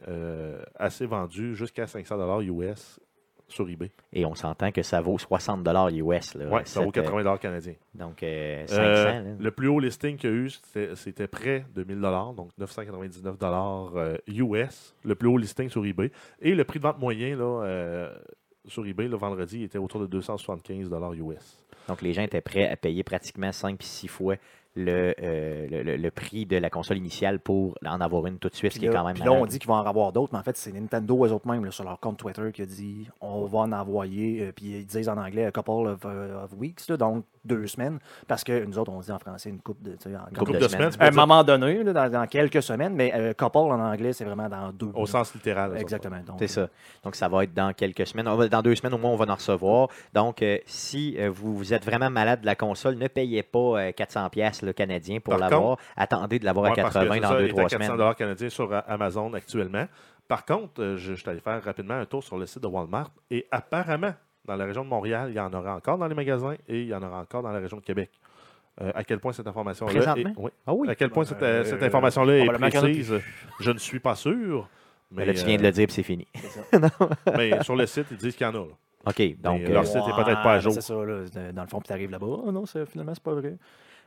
assez vendue jusqu'à 500 US sur eBay. Et on s'entend que ça vaut 60 US. Ouais, ça vaut cette, euh, 80 canadiens. Donc, euh, 500. Euh, là. le plus haut listing qu'il y a eu, c'était près de 1000 donc 999 euh, US. Le plus haut listing sur eBay. Et le prix de vente moyen là, euh, sur eBay, le vendredi, était autour de 275 US. Donc, les gens étaient prêts à payer pratiquement 5 puis 6 fois le, euh, le, le- le prix de la console initiale pour en avoir une tout de suite, ce qui est quand même puis là, on dit qu'il va en avoir d'autres, mais en fait, c'est Nintendo eux autres mêmes là, sur leur compte Twitter qui a dit on va en envoyer, euh, puis ils disent en anglais a couple of, euh, of weeks, là, donc deux semaines, parce que nous autres, on dit en français une coupe de. tu sais, en- Couple de de semaines. semaines, c'est À un moment donné, là, dans, dans quelques semaines, mais euh, couple en anglais, c'est vraiment dans deux. au sens littéral. Exactement. C'est ça. Donc, ça va être dans quelques semaines. Dans deux semaines, au moins, on va en recevoir. Donc, euh, si euh, vous, vous êtes vraiment malade de la console, ne payez pas euh, 400$ piastres, le canadien pour l'avoir. Attendez de l'avoir Ouais, à parce que 80 c'est dans ça, il est 2-3 à 400 semaines. canadiens sur euh, Amazon actuellement. Par contre, euh, je, je suis allé faire rapidement un tour sur le site de Walmart et apparemment, dans la région de Montréal, il y en aura encore dans les magasins et il y en aura encore dans la région de Québec. Euh, à quel point cette information-là est, oui. Ah oui. À quel point cette, Euh, cette information-là est précise, je ne suis pas sûr. Mais Mais, là, tu viens de euh, le dire, puis c'est fini. mais sur le site, ils disent qu'il y en a. là. OK. Donc, Mais euh, leur site est peut-être pas à jour. C'est ça, là, dans le fond, puis t'arrives là-bas. Oh non, c'est- finalement, c'est pas vrai.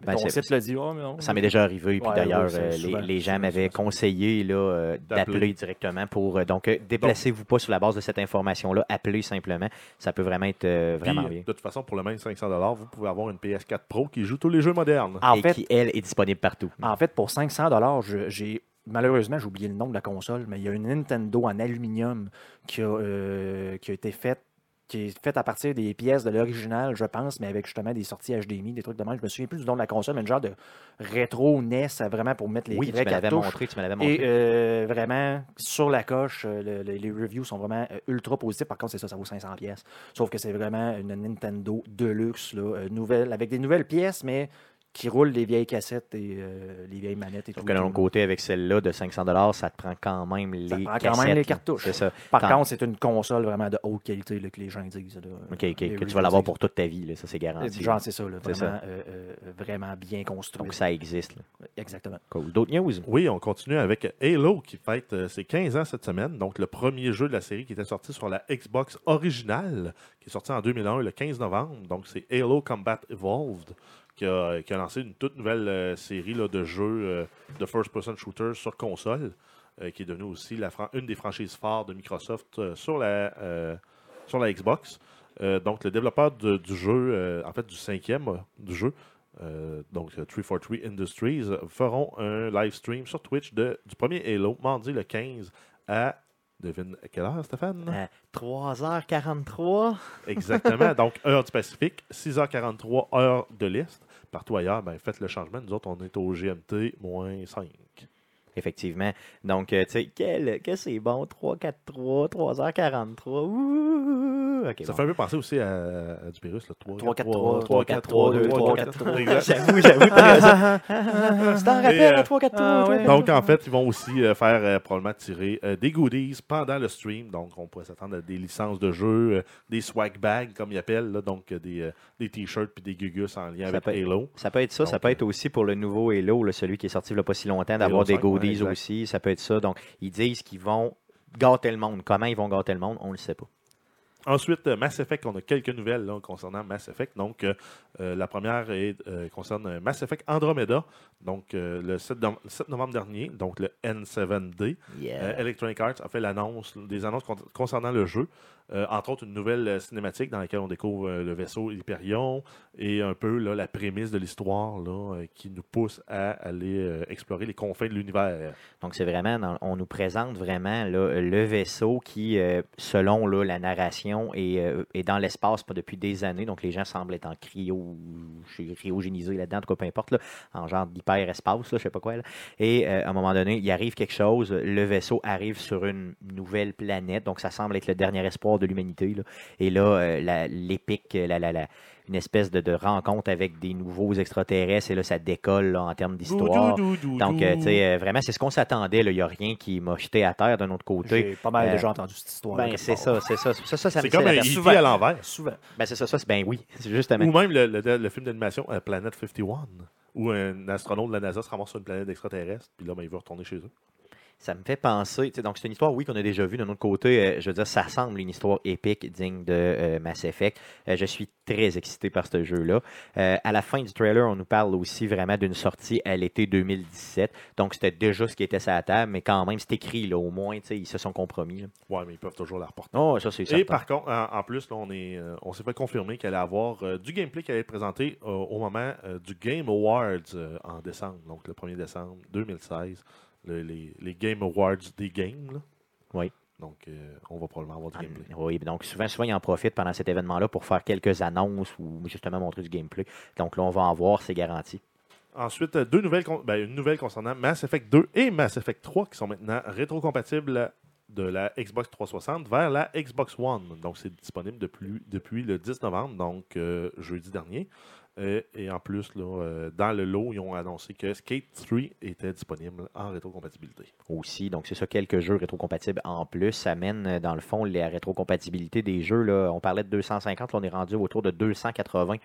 Ben, Ton c'est- site le dit, oh, mais non. Ça m'est déjà arrivé. Puis Ouais, d'ailleurs, euh, les, les gens m'avaient conseillé là, euh, D'appeler. directement pour. euh, donc, euh, déplacez-vous pas sur la base de cette information-là. Appelez simplement. Ça peut vraiment être euh, Puis, vraiment bien. de toute façon, pour le même 500 vous pouvez avoir une PS4 Pro qui joue tous les jeux modernes. En Et fait, qui, elle, est disponible partout. En fait, pour 500 dollars, j'ai malheureusement j'ai oublié le nom de la console, mais il y a une Nintendo en aluminium qui a, euh, qui a été faite qui est faite à partir des pièces de l'original, je pense, mais avec justement des sorties HDMI, des trucs de même. Je me souviens plus du nom de la console, mais une genre de rétro NES vraiment pour mettre les Oui, tu me l'avais montré. Tu me l'avais montré. Et euh, vraiment, sur la coche, euh, le- le- les reviews sont vraiment euh, ultra positifs. Par contre, c'est ça, ça vaut 500 pièces. Sauf que c'est vraiment une Nintendo Deluxe, là, nouvelle, avec des nouvelles pièces, mais qui roule les vieilles cassettes et euh, les vieilles manettes et Sauf tout. que l'autre côté, avec celle-là de 500 ça te prend quand même les Ça te prend quand même les cartouches. C'est ça. Par Tant- contre, c'est une console vraiment de haute qualité là, que les gens disent. là. OK, que tu vas l'avoir pour toute ta vie. là. Ça, c'est garanti. Genre, c'est ça, vraiment, euh, euh, vraiment bien construit. Donc, ça existe. là. Exactement. Cool. D'autres news? Oui, on continue avec Halo qui fête euh, ses 15 ans cette semaine. Donc, le premier jeu de la série qui était sorti sur la Xbox originale, qui est sorti en 2001, le 15 novembre. Donc, c'est Halo Combat Evolved qui a, lancé une toute nouvelle euh, série là, de jeux euh, de first-person shooter sur console, euh, qui est devenue aussi une des franchises phares de Microsoft sur, la, sur la Xbox. Donc, le développeur du jeu, en fait, du cinquième du jeu, donc euh, 343 Industries, feront un live stream sur Twitch de, du premier Halo, mardi le 15 à. Devine à quelle heure, Stéphane? À 3h43. Exactement. Donc, heure du Pacifique, 6h43, heure de l'Est. Partout ailleurs, ben, faites le changement. Nous autres, on est au GMT moins 5. Effectivement. Donc, euh, tu sais, quel, que c'est bon, 3-4-3, 3h43. Ouh, OK, Ça bon. fait un peu penser aussi à, à du virus, le 3, 3, 4, 3, 3, 4, 3, 2, 3, 4, 3. Exact. J'avoue, j'avoue, rappelles, euh, le 3-4-3? ah, toi? ouais. Donc, en fait, ils vont aussi euh, faire euh, probablement tirer euh, des goodies pendant le stream. Donc, on pourrait s'attendre à des licences de jeu, euh, des swag bags, comme ils appellent, là, donc euh, des, euh, des t-shirts puis des gugus en lien Ça avec peut- Halo. Ça peut être ça, ça peut être aussi pour le nouveau Halo, là, celui qui est sorti il n'y a pas si longtemps, d'avoir des 5, ouais, goodies exact. aussi. Ça peut être ça. Donc, ils disent qu'ils vont gâter le monde. Comment ils vont gâter le monde, on ne le sait pas. Ensuite, euh, Mass Effect, on a quelques nouvelles là, concernant Mass Effect. Donc, euh, euh, la première est, euh, concerne Mass Effect Andromeda, donc euh, le 7, no- le 7 novembre dernier, donc le N7D. Yeah. Electronic Arts a fait l'annonce, des annonces con- concernant le jeu. Euh, entre autres, une nouvelle euh, cinématique dans laquelle on découvre euh, le vaisseau Hyperion et un peu la prémisse de l'histoire qui nous pousse à aller explorer les confins de l'univers. Donc, c'est vraiment, on nous présente vraiment le vaisseau qui, selon la narration, est, dans l'espace depuis des années. Donc, les gens semblent être en cryo, cryogénisés là-dedans, en tout cas, peu importe, en genre d'hyperespace, je sais pas quoi. Et à un moment donné, il arrive quelque chose, le vaisseau arrive sur une nouvelle planète. Donc, ça semble être le dernier espoir de l'humanité. là. Et là, euh, la- l'épique, la, la, la- une espèce de, de rencontre avec des nouveaux extraterrestres, et là, ça décolle là, en termes d'histoire. Donc, euh, tu sais, euh, vraiment, c'est ce qu'on s'attendait. là. Il n'y a rien qui m'a jeté à terre d'un autre côté. J'ai pas mal euh, déjà entendu cette histoire. Ben, c'est ça, c'est ça. Ça, ça, ça C'est comme la un. E.T. à l'envers. Souvent. Ben, c'est ça, ça, c'est ben oui, c'est justement. Ou même le, le- le film d'animation euh, Planet 51, où un astronaute de la NASA se ramasse sur une planète extraterrestre, puis là, ben, il veut retourner chez eux. Ça me fait penser, donc c'est une histoire, oui, qu'on a déjà vue. D'un autre côté, euh, je veux dire, ça semble une histoire épique, digne de euh, Mass Effect. Euh, je suis très excité par ce jeu-là. À la fin du trailer, on nous parle aussi vraiment d'une sortie à l'été 2017. Donc, c'était déjà ce qui était sur la table, mais quand même, c'est écrit, là, au moins, ils se sont compromis. Ouais, mais ils peuvent toujours la reporter. Oh, ça, c'est Et certain. par contre, en, en plus, là, on est, on s'est fait confirmer qu'elle allait avoir du gameplay qui allait être présenté au moment du Game Awards en décembre, donc le 1er décembre 2016, le- les, les Game Awards des games. là. Oui. Donc, euh, on va probablement avoir du Ah, gameplay. Oui, donc souvent, souvent, ils en profitent pendant cet événement-là pour faire quelques annonces ou justement montrer du gameplay. Donc là, on va en voir, c'est garanti. Ensuite, euh, deux nouvelles, ben, une nouvelle concernant Mass Effect 2 et Mass Effect 3 qui sont maintenant rétrocompatibles de la Xbox 360 vers la Xbox One. Donc, c'est disponible depuis, depuis le 10 novembre, donc euh, jeudi dernier. Et en plus, là, euh, dans le lot, ils ont annoncé que Skate 3 était disponible en rétrocompatibilité. aussi. Donc, c'est ça, quelques jeux rétrocompatibles en plus. Ça mène, euh, dans le fond, la rétrocompatibilité des jeux. Là, on parlait de 250, là, on est rendu autour de 280 euh,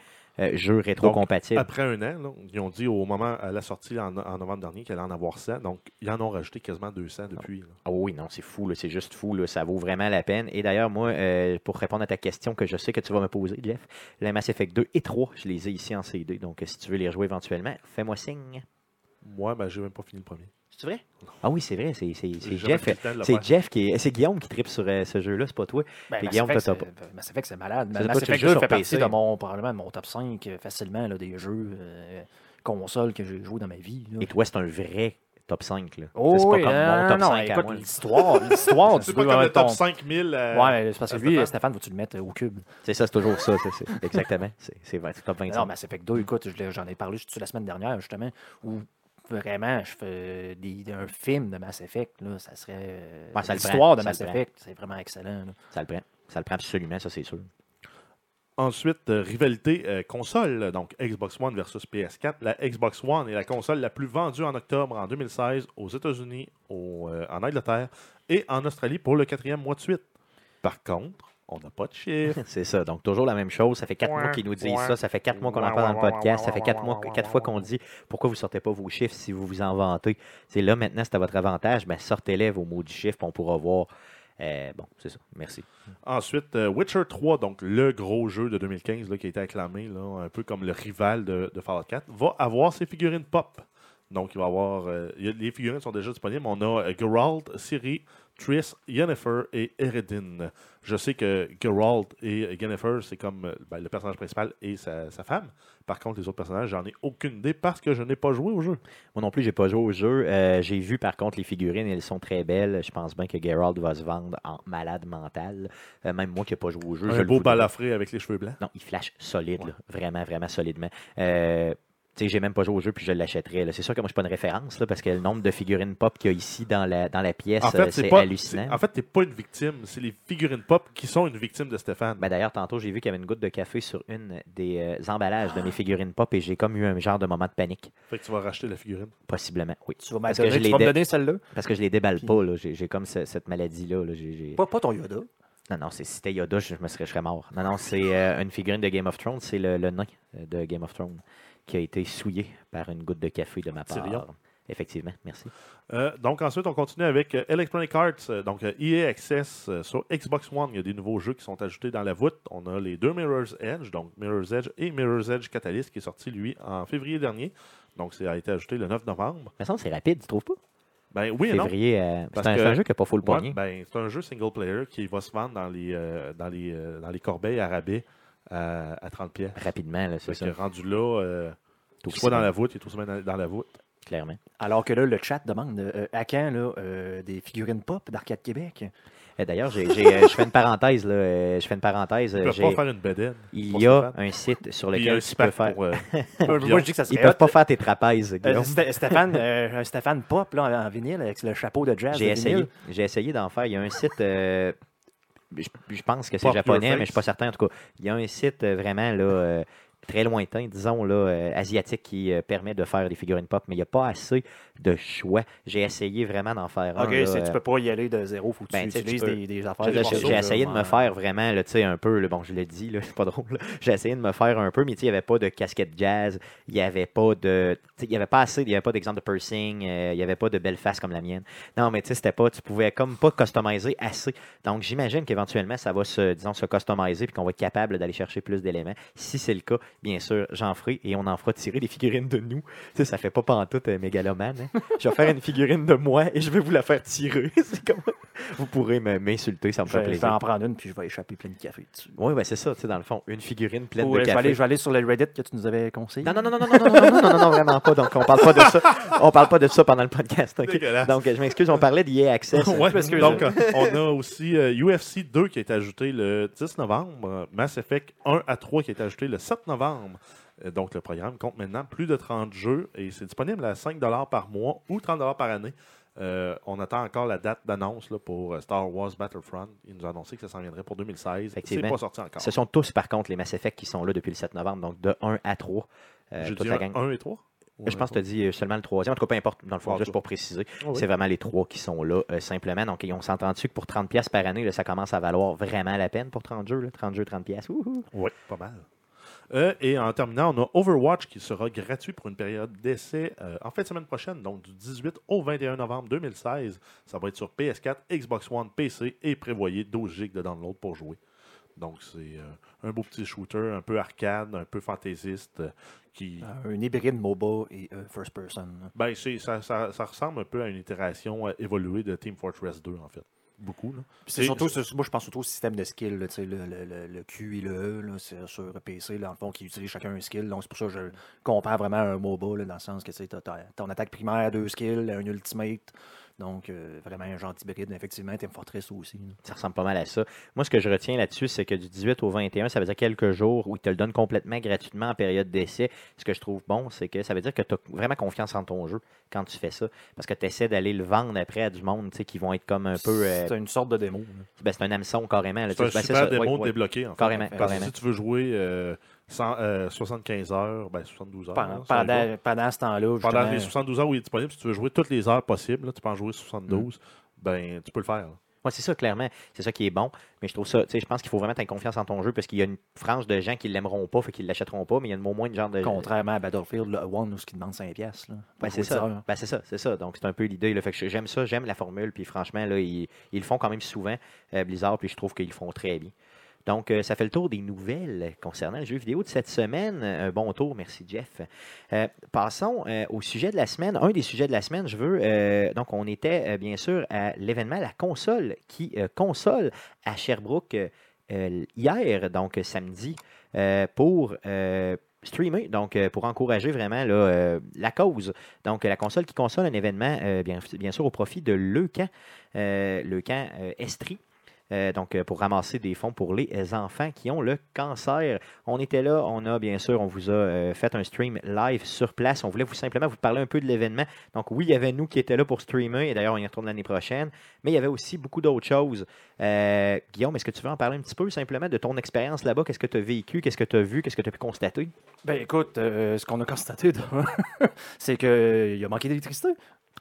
jeux rétrocompatibles. Après un an, là, ils ont dit au moment à la sortie en, en novembre dernier qu'il allait en avoir 100. Donc, ils en ont rajouté quasiment 200 depuis. là. Ah oui, non, c'est fou, c'est juste fou, là, ça vaut vraiment la peine. Et d'ailleurs, moi, euh, pour répondre à ta question que je sais que tu vas me poser, Jeff, le Mass Effect 2 et 3, je les ai ici en CD. Donc, euh, si tu veux les rejouer éventuellement, fais-moi signe. Moi, ben, j'ai même pas fini le premier. C'est vrai? Ah oui, c'est vrai, c'est Jeff. C'est. Jeff qui est. C'est Guillaume qui tripe sur euh, ce jeu-là, c'est pas toi. Ben, Mass Guillaume, t'as c'est- Mass Effect, c'est malade. Ça, Mass Effect 2 sur fait PC. partie de mon, probablement de mon top 5 euh, facilement là, des jeux euh, consoles que j'ai joué dans ma vie. là. Et toi, c'est un vrai top 5. Là. Oh, c'est pas oui, comme euh, mon top non, 5 à écoute, moi. l'histoire, l'histoire du C'est pas jeu, comme le top ton- 5000. euh, Ouais, c'est parce que lui, Stéphane. Stéphane, faut-tu le mettre au cube? C'est ça, c'est toujours ça. c'est- c'est- exactement. C'est c'est vrai, c'est top 25. Non, Mass Effect 2, écoute, je l'ai- j'en ai parlé juste la semaine dernière, justement, où vraiment, je fais des- un film de Mass Effect, là, ça serait euh, Ouais, ça le l'histoire de Mass. Effect, c'est vraiment excellent. là. Ça le prend. Ça le prend absolument, ça, c'est sûr. Ensuite, euh, rivalité euh, console, donc Xbox One versus PS4. La Xbox One est la console la plus vendue en octobre en 2016 aux États-Unis, au, euh, en Angleterre et en Australie pour le quatrième mois de suite. Par contre, on n'a pas de chiffre. C'est ça. Donc, toujours la même chose. Ça fait quatre Ouais, mois qu'ils nous disent ouais. ça. Ça fait quatre mois qu'on en Ouais, parle dans le podcast. ouais, Ça fait quatre, ouais, mois, ouais, quatre ouais, fois qu'on dit pourquoi vous ne sortez pas vos chiffres si vous vous en vantez? C'est là, maintenant, c'est à votre avantage. Ben, sortez-les vos mots du chiffre, puis on pourra voir. Euh, bon, c'est ça. Merci. Ensuite, euh, Witcher 3, donc le gros jeu de 2015 là, qui a été acclamé, là, un peu comme le rival de, de Fallout 4, va avoir ses figurines pop. Donc, il va avoir. euh, y les figurines sont déjà disponibles. On a euh, Geralt, Ciri, Triss, Yennefer et Eredin. Je sais que Geralt et Yennefer, c'est comme euh, ben, le personnage principal et sa, sa femme. Par contre, les autres personnages, j'en ai aucune idée parce que je n'ai pas joué au jeu. Moi non plus, j'ai pas joué au jeu. Euh, j'ai vu par contre les figurines, elles sont très belles. Je pense bien que Geralt va se vendre en malade mental. Euh, même moi qui n'ai pas joué au jeu. je Un beau balafré avec les cheveux blancs. Non, il flash solide, Ouais. là. vraiment, vraiment solidement. Euh, sais, j'ai même pas joué au jeu puis je l'achèterais. C'est sûr que moi, je suis pas une référence là, parce que le nombre de figurines pop qu'il y a ici dans la, dans la pièce, En euh, fait, c'est hallucinant. En fait, t'es pas une victime. C'est les figurines pop qui sont une victime de Stéphane. Ben, D'ailleurs, tantôt, j'ai vu qu'il y avait une goutte de café sur une des euh, emballages de mes figurines pop et j'ai comme eu un genre de moment de panique. Fait que tu vas racheter la figurine. Possiblement, oui. Tu vas, Parce que je tu vas me donner celle-là? Parce que je les déballe Puis- pas. là. J'ai comme ce- cette maladie-là. là. Pas, pas ton Yoda. Non, non, c'est- si c'était Yoda, je, me serais, je serais mort. Non, non, c'est euh, une figurine de Game of Thrones. C'est le, le nain euh, de Game of Thrones qui a été souillé par une goutte de café de ma part. Tyrion. Effectivement, merci. Euh, donc ensuite, on continue avec euh, Electronic Arts, euh, donc EA Access euh, sur Xbox One. Il y a des nouveaux jeux qui sont ajoutés dans la voûte. On a les deux Mirror's Edge, donc Mirror's Edge et Mirror's Edge Catalyst, qui est sorti lui en février dernier. Donc ça a été ajouté le 9 novembre. Mais ça, c'est rapide, tu trouves pas? Ben oui et non. février. Parce c'est un, jeu qui n'a pas full Ouais, pogné. ben, c'est un jeu single player qui va se vendre dans les, dans les, dans les corbeilles à rabais à, à 30 pièces. Rapidement, là, c'est ça. que rendu là, euh, Tout soit dans la voûte, il est aussi bien dans, dans la voûte. Clairement. Alors que là, le chat demande euh, à quand là, euh, des figurines pop d'Arcade Québec? Euh, D'ailleurs, j'ai- j'ai, euh, je fais une parenthèse. Là, je fais une parenthèse. Ils peuvent j'ai- pas faire une bedaine. Il y a un site sur lequel tu peux faire. pour, euh, Moi, je dis que ça serait Ils peuvent pas faire tes trapèzes, Euh, Stéphane, euh, un Stéphane Pop là, en vinyle avec le chapeau de jazz. J'ai de essayé. vinyle. J'ai essayé d'en faire. Il y a un site. Je, je pense que c'est japonais, mais je Face. suis pas certain. En tout cas, il y a un site euh, vraiment là, euh, très lointain, disons là, euh, asiatique, qui euh, permet de faire des figurines pop, mais il n'y a pas assez de choix. J'ai essayé vraiment d'en faire un. Ok, là, c'est- euh, tu peux pas y aller de zéro, faut que Ben, tu tu tu utilises des, des affaires. J'ai- essayé de me faire vraiment, tu sais, un peu, là, bon, je l'ai dit, là, c'est pas drôle, j'ai essayé de me faire un peu, mais tu sais, il n'y avait pas de casquette jazz, il n'y avait pas de, tu il y avait pas assez, il n'y avait pas d'exemple de piercing, il n'y avait pas de belle face comme la mienne. Non, mais tu sais, c'était pas, tu pouvais comme pas customiser assez. Donc, j'imagine qu'éventuellement, ça va se, disons, se customiser puis qu'on va être capable d'aller chercher plus d'éléments. Si c'est le cas, bien sûr, j'en ferai et on en fera tirer des figurines de nous. Tu sais, ça fait pas pantoute euh, mégalomane. hein. Je vais faire une figurine de moi et je vais vous la faire tirer. c'est comme, vous pourrez m'insulter, ça me fait vais, je vais plaisir. en prendre une, puis je vais échapper plein de café dessus. Oui, ben c'est ça, tu sais, dans le fond, une figurine pleine de euh, je, vais café. aller, je vais aller sur le Reddit que tu nous avais conseillé. Non, non, non, non, non, non, non, non, non, non, non, vraiment pas. Donc, on parle pas de ça. On parle pas de ça pendant le podcast. Donc, je m'excuse, on parlait d'EA Access. Ouais, parce que donc, euh, on a aussi euh, UFC 2 qui a été ajouté le 10 novembre, euh, Mass Effect 1 à 3 qui a été ajouté le 7 novembre. Euh, Donc, le programme compte maintenant plus de 30 jeux et c'est disponible à 5 par mois ou 30 par année. Euh, on attend encore la date d'annonce pour euh, Star Wars Battlefront. Il nous a annoncé que ça s'en viendrait pour 2016. C'est pas sorti encore. Ce sont tous, par contre, les Mass Effect qui sont là depuis le 7 novembre, donc de 1 à 3. euh, J'ai toute dit la 1, gang. et 3 Je pense que tu as dit seulement le troisième. En tout cas, peu importe, dans le fond, Ah, juste pour préciser. Ah oui. C'est vraiment les trois qui sont là, euh, simplement. Donc, on s'entend dessus que pour 30$ piastres par année, là, ça commence à valoir vraiment la peine pour 30 jeux. là. 30 jeux, 30$. piastres. Wouhou. Oui, pas mal. Euh, et en terminant, on a Overwatch qui sera gratuit pour une période d'essai euh, en fin de semaine prochaine, donc du 18 au 21 novembre 2016. Ça va être sur PS4, Xbox One, PC et prévoyé 12 GB de download pour jouer. Donc c'est euh, un beau petit shooter, un peu arcade, un peu fantaisiste, qui... Un hybride MOBA et first person. Ben, ça, ça- ça ressemble un peu à une itération évoluée de Team Fortress 2, en fait. Beaucoup, là. C'est surtout, moi je pense surtout au système de skill, là, le, le, le, Q et le E, là, c'est sur PC, là, le fond, qui utilisent chacun un skill. Donc c'est pour ça que je compare vraiment à un MOBA, là, dans le sens que tu as ton attaque primaire, deux skills, un ultimate. Donc euh, vraiment un genre d'hybride, effectivement, Team Fortress aussi. là. Ça ressemble pas mal à ça. Moi, ce que je retiens là-dessus, c'est que du 18 au 21, ça veut dire quelques jours où ils te le donnent complètement gratuitement en période d'essai. Ce que je trouve bon, c'est que ça veut dire que tu as vraiment confiance en ton jeu quand tu fais ça. Parce que tu essaies d'aller le vendre après à du monde tu sais, qui vont être comme un peu. euh, C'est une sorte de démo. ben, c'est un hameçon carrément. C'est un. Ben, super ça. démo Ouais, ouais. débloqué, en fait. Carrément, Parce que Parce que carrément. si tu veux jouer euh, 100, euh, 75 heures, ben 72 heures. Pendant, hein, pendant, pendant ce temps-là, Pendant les 72 heures où il est disponible, si tu veux jouer toutes les heures possibles, là, tu peux en jouer 72, ben tu peux le faire. Ouais, c'est ça, clairement. C'est ça qui est bon. Mais je trouve ça, tu sais, je pense qu'il faut vraiment avoir confiance en ton jeu parce qu'il y a une frange de gens qui l'aimeront pas, fait qu'ils l'achèteront pas, mais il y a au moins une genre de. contrairement à Battlefield le One où ce qui demande 5$. piastres, Là, Ben, c'est ça. 10 heures. Ben, c'est ça, c'est ça. Donc, c'est un peu l'idée. là. Fait que j'aime ça, j'aime la formule. Puis, franchement, là, ils, ils le font quand même souvent, euh, Blizzard. Puis, je trouve qu'ils le font très bien. Donc, euh, ça fait le tour des nouvelles concernant le jeu vidéo de cette semaine. Un bon tour, merci Jeff. Euh, passons euh, au sujet de la semaine. Un des sujets de la semaine, je veux. euh, donc, on était euh, bien sûr à l'événement La Console qui euh, console à Sherbrooke euh, euh, hier, donc samedi, euh, pour. euh, streamer, donc euh, pour encourager vraiment euh, la cause. Donc la console qui console un événement, euh, bien, sûr, au profit de Leucan, euh, Leucan euh, Estrie. Euh, donc, euh, pour ramasser des fonds pour les enfants qui ont le cancer. On était là, on a bien sûr, on vous a euh, fait un stream live sur place. On voulait vous simplement vous parler un peu de l'événement. Donc, oui, il y avait nous qui étaient là pour streamer, et d'ailleurs, on y retourne l'année prochaine. Mais il y avait aussi beaucoup d'autres choses. Guillaume, est-ce que tu veux en parler un petit peu simplement de ton expérience là-bas? Qu'est-ce que tu as vécu? Qu'est-ce que tu as vu? Qu'est-ce que tu as pu constater? Ben écoute, ce qu'on a constaté, c'est qu'il a manqué d'électricité.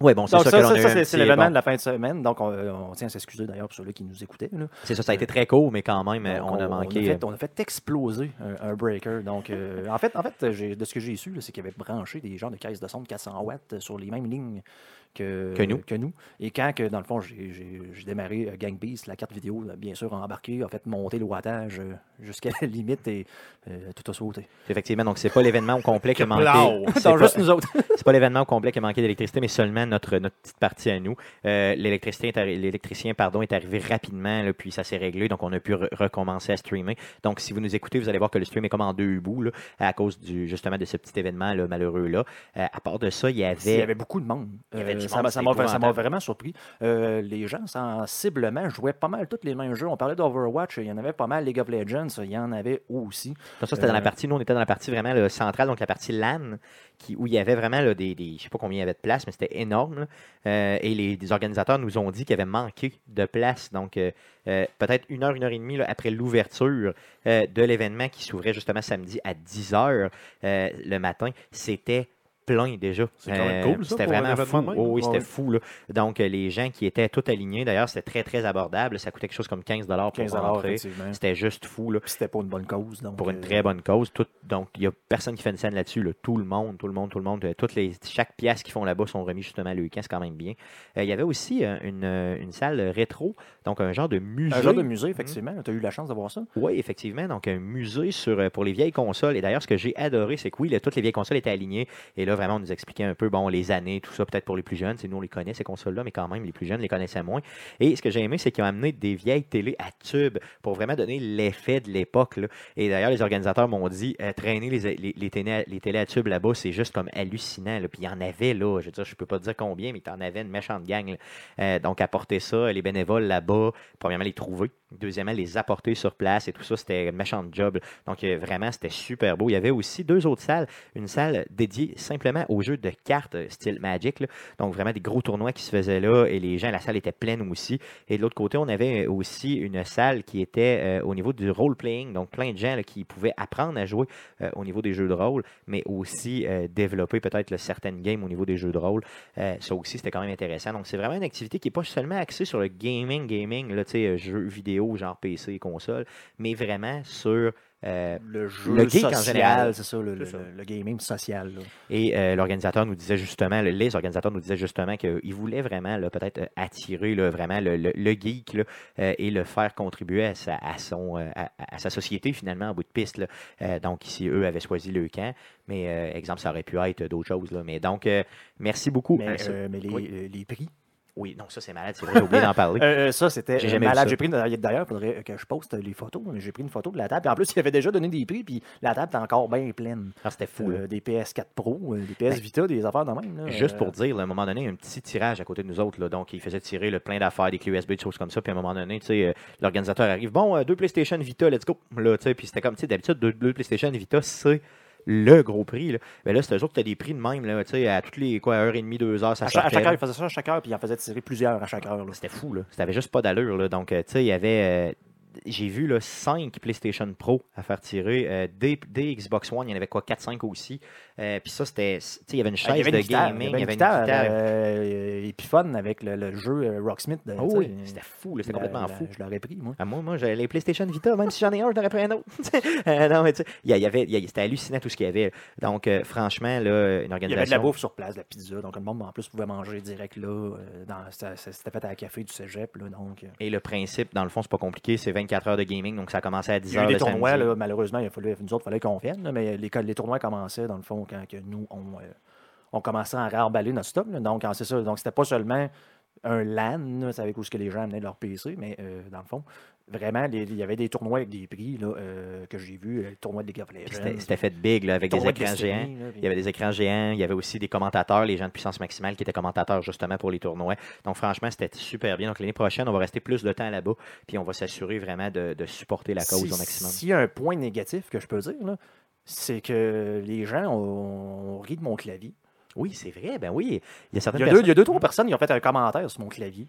Oui, bon, c'est ça, ça, que l'on ça, a c'est l'événement bon, de la fin de semaine. Donc, on, on tient à s'excuser d'ailleurs pour ceux qui nous écoutaient. C'est ça, ça a été très court, mais quand même, Donc, on a manqué. euh, fait, on a fait exploser un, un breaker. Donc, euh, en fait, en fait de ce que j'ai su, c'est qu'il avait branché des genres de caisses de son de 400 watts sur les mêmes lignes que, Que nous. que nous. Et quand, que, dans le fond, j'ai- démarré euh, Gang Beast, la carte vidéo, bien sûr, a embarqué, a fait monter le wattage euh, jusqu'à la limite et euh, tout a sauté. Effectivement, donc c'est pas l'événement au complet qui a manqué. C'est juste nous autres. C'est pas l'événement au complet qui a manqué d'électricité, mais seulement notre, notre petite partie à nous. Euh, L'électricien pardon, est arrivé rapidement, là, puis ça s'est réglé, donc on a pu re- recommencer à streamer. Donc, si vous nous écoutez, vous allez voir que le stream est comme en deux bouts, là, à cause du, justement de ce petit événement là, malheureux-là. Euh, à part de ça, il y avait. Il y avait beaucoup de monde. Il y avait Euh, ça m'a- ça vraiment surpris. Euh, les gens, sensiblement, jouaient pas mal tous les mêmes jeux. On parlait d'Overwatch, il y en avait pas mal. League of Legends, il y en avait aussi. Donc ça, c'était dans la Euh, partie, nous, on était dans la partie vraiment là, centrale, donc la partie LAN, qui, où il y avait vraiment là, des, des- je sais pas combien il y avait de place, mais c'était énorme. Euh, et les, les organisateurs nous ont dit qu'il y avait manqué de place. Donc, euh, peut-être une heure, une heure et demie là, après l'ouverture de l'événement qui s'ouvrait justement samedi à 10 heures euh, le matin, c'était plein déjà. C'est quand même cool, ça, C'était vraiment fou. Oh, oui, c'était Ouais. fou. là. Donc, euh, les gens qui étaient tout alignés, d'ailleurs, c'était très, très abordable. Ça coûtait quelque chose comme 15 pour 15 rentrer. C'était juste fou. Là c'était pour une bonne cause. Donc, pour une euh, très bonne cause. Tout- donc, il n'y a personne qui fait une scène là-dessus. là. Tout le monde, tout le monde, tout le monde. euh, Toutes les, chaque pièce qu'ils font là-bas sont remis justement à l'UQAM. C'est quand même bien. Euh, il y avait aussi euh, une, euh, une salle rétro, donc un genre de musée. Un genre de musée, effectivement. Tu as eu la chance de voir ça? Oui, effectivement. Donc, un musée sur, euh, pour les vieilles consoles. Et d'ailleurs, ce que j'ai adoré, c'est que oui, là, toutes les vieilles consoles étaient alignées. Et là, vraiment, nous expliquait un peu, bon, les années, tout ça, peut-être pour les plus jeunes. Nous, on les connaît, ces consoles-là, mais quand même, les plus jeunes les connaissaient moins. Et ce que j'ai aimé, c'est qu'ils ont amené des vieilles télé à tube pour vraiment donner l'effet de l'époque. Et d'ailleurs, les organisateurs m'ont dit, euh, traîner les, les, les télé, à- tube là-bas, c'est juste comme hallucinant. Puis il y en avait, là, je veux dire, je peux pas te dire combien, mais il y en avait une méchante gang. Euh, donc, apporter ça, les bénévoles là-bas, premièrement, les trouver. Deuxièmement, les apporter sur place et tout ça, c'était un méchant job. Donc, euh, vraiment, c'était super beau. Il y avait aussi deux autres salles. Une salle dédiée simplement aux jeux de cartes euh, style Magic. Donc, vraiment des gros tournois qui se faisaient là et les gens, la salle était pleine aussi. Et de l'autre côté, on avait aussi une salle qui était euh, au niveau du role-playing. Donc, plein de gens qui pouvaient apprendre à jouer euh, au niveau des jeux de rôle, mais aussi euh, développer peut-être certaines games au niveau des jeux de rôle. Euh, ça aussi, c'était quand même intéressant. Donc, c'est vraiment une activité qui n'est pas seulement axée sur le gaming, gaming, là, euh, jeux vidéo, genre PC et console, mais vraiment sur. euh, Le jeu Le geek en général. c'est ça, le, ça. le- le gaming social. là. et euh, l'organisateur nous disait justement, le- les organisateurs nous disaient justement qu'ils voulaient vraiment peut-être euh, attirer là, vraiment le, geek là, euh, et le faire contribuer à sa, à son, à, à sa société finalement en bout de piste. là. Donc ici, eux avaient choisi le camp, mais exemple, ça aurait pu être d'autres choses. Là. Mais donc, merci beaucoup. Mais, mais les, oui. les prix. Oui, non, ça c'est malade, c'est vrai, j'ai oublié d'en parler. Euh, euh, ça, c'était J'ai euh, malade. J'ai pris une- D'ailleurs, il faudrait que je poste les photos. mais J'ai pris une photo de la table. Puis en plus, il avait déjà donné des prix. Puis la table était encore bien pleine. Ah, c'était fou. Euh, des PS4 Pro, des PS Vita, des affaires de même. là. Juste pour dire, là, à un moment donné, un petit tirage à côté de nous autres. Là, donc, il faisait tirer le plein d'affaires, des clés USB, des choses comme ça. Puis à un moment donné, tu sais, euh, l'organisateur arrive. Bon, euh, deux PlayStation Vita, let's go. Là, tu sais, puis c'était comme, tu sais, d'habitude, deux, deux PlayStation Vita, c'est le gros prix. Là. Mais là, c'était eux autres qui as des prix de même, là, à toutes les, quoi, heure et demie, deux heures, ça À chaque, à chaque heure, là. il faisait ça à chaque heure, puis il en faisait tirer plusieurs à chaque heure. C'était fou, là. C'était juste pas d'allure, là. Donc, euh, tu sais, il y avait. euh, j'ai vu là, 5 PlayStation Pro à faire tirer. Euh, des, des Xbox One, il y en avait quoi 4-5 aussi. Euh, Puis ça, c'était. Il y avait une chaise Ah, avait de guitare, gaming, il y avait une guitare, euh, Epiphone avec le, le jeu euh, Rocksmith. de- Oh sais, oui, c'était fou, c'était complètement la- fou. Je l'aurais pris, moi. Ah, moi, moi j'ai les PlayStation Vita, même si j'en ai un, je n'aurais pris un autre. Euh, non, mais tu y a- y avait, a- c'était hallucinant tout ce qu'il y avait. Donc, franchement, là, une Il y avait de la organisation. bouffe sur place, de la pizza. Donc, le monde, en plus, pouvait manger direct là. C'était fait à la café du cégep. Là, donc. Et le principe, dans le fond, c'est pas compliqué, c'est 24 heures de gaming, donc ça a commencé à 10 Il y a heures eu le des tournois, là, malheureusement, il fallait, nous autres, il fallait qu'on vienne, mais les, les tournois commençaient, dans le fond, quand que nous, on, euh, on commençait à remballer notre stock. là. donc, c'est ça. Donc, c'était pas seulement un LAN, là, c'est avec où ce que les gens amenaient leur PC, mais euh, dans le fond, vraiment, il y avait des tournois avec des prix là, euh, que j'ai vus, le tournoi de League of Puis Legends. C'était fait big, là, avec des de écrans géants. là, puis- Il y avait des écrans géants, il y avait aussi des commentateurs, les gens de puissance maximale qui étaient commentateurs justement pour les tournois. Donc franchement, c'était super bien. Donc l'année prochaine, on va rester plus de temps là-bas, puis on va s'assurer vraiment de, de supporter la cause Si- au maximum. S'il y a un point négatif que je peux dire, là, c'est que les gens ont, ont ri de mon clavier. Oui, c'est vrai, ben oui. Il y a certaines Il y a, deux, il y a deux, trois personnes qui ont fait un commentaire sur mon clavier.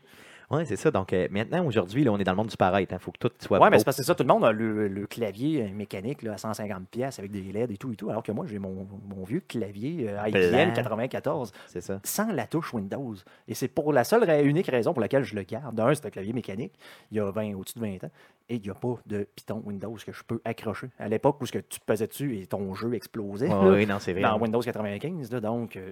Oui, c'est ça. Donc euh, maintenant, aujourd'hui, on est dans le monde du paraître. Il faut que tout soit Ouais, mais c'est parce que c'est ça, tout le monde a le, le clavier euh, mécanique là, à 150 pièces avec des LED et tout et tout, alors que moi j'ai mon, mon vieux clavier euh, IBM Blanc. 94 C'est ça. sans la touche Windows. Et c'est pour la seule et unique raison pour laquelle je le garde. D'un, c'est un clavier mécanique, il y a 20, au-dessus de 20 ans. Et il n'y a pas de Python Windows que je peux accrocher. À l'époque où ce que tu pesais dessus et ton jeu explosait, là, oui, non, c'est vrai. dans Windows 95, là, donc euh,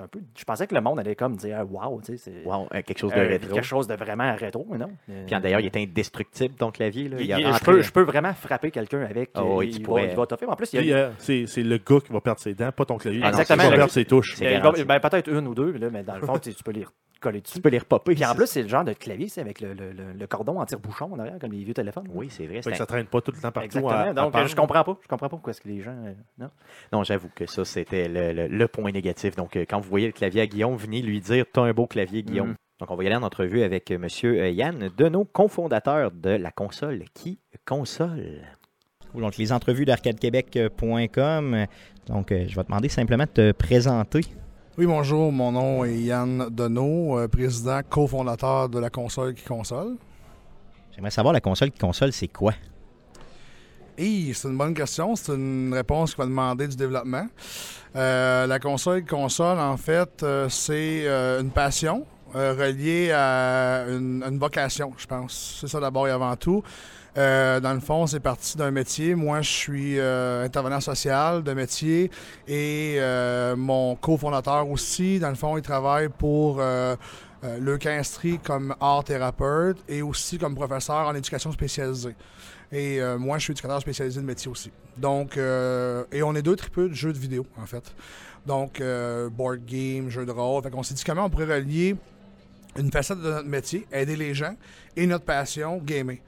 un peu, je pensais que le monde allait comme dire « Wow, tu sais, c'est Wow, euh, quelque chose de euh, rétro. quelque chose de vraiment rétro, mais non. Euh, Puis d'ailleurs, il est indestructible, ton clavier. Là. il- Il a il- je, peux, je peux vraiment frapper quelqu'un avec. Ah oui, il, pourrais. va, il va toffer. En plus, il y a, Puis, euh, c'est c'est le gars qui va perdre ses dents, pas ton clavier. Ah non, Exactement, Il va perdre ses touches. Ben, peut-être une ou deux, là, mais dans le fond, tu peux les coller dessus. Tu peux les repopper. Puis en plus, c'est le genre de clavier, c'est avec le, le- le- le cordon en tire-bouchon en arrière, comme les vieux téléphones. Oui, c'est vrai. Ça traîne pas tout le temps partout. Exactement. à- à Donc, pendre. je comprends pas. Je comprends pas pourquoi est-ce que les gens. euh, non. Non, j'avoue que ça, c'était le, le- le point négatif. Donc, euh, quand vous voyez le clavier à Guillaume, venez lui dire T'as un beau clavier, Guillaume. Mhm. Donc, on va y aller en entrevue avec euh, M. Yann Deneau, cofondateur de la console Qui Console. Donc, les entrevues d'arcadequebec.com. Donc, je vais te demander simplement de te présenter. Oui, bonjour, mon nom est Yann Deneau, euh, président cofondateur de la console qui console. J'aimerais savoir, la console Qui Console, c'est quoi? Et c'est une bonne question, c'est une réponse qui va demander du développement. Euh, la console qui console, en fait, euh, c'est euh, une passion reliée à une, à une vocation, je pense. C'est ça d'abord et avant tout. Euh, dans le fond, c'est parti d'un métier. Moi, je suis euh, intervenant social de métier et euh, mon cofondateur aussi, dans le fond, il travaille pour euh, euh, l'Eucharistie comme art thérapeute et aussi comme professeur en éducation spécialisée. Et euh, moi, je suis éducateur spécialisé de métier aussi. Donc, et on est deux tripeux de jeux de vidéo, en fait. Donc, board game, jeux de rôle. Fait qu'on s'est dit comment on pourrait relier une facette de notre métier, aider les gens, et notre passion, gamer.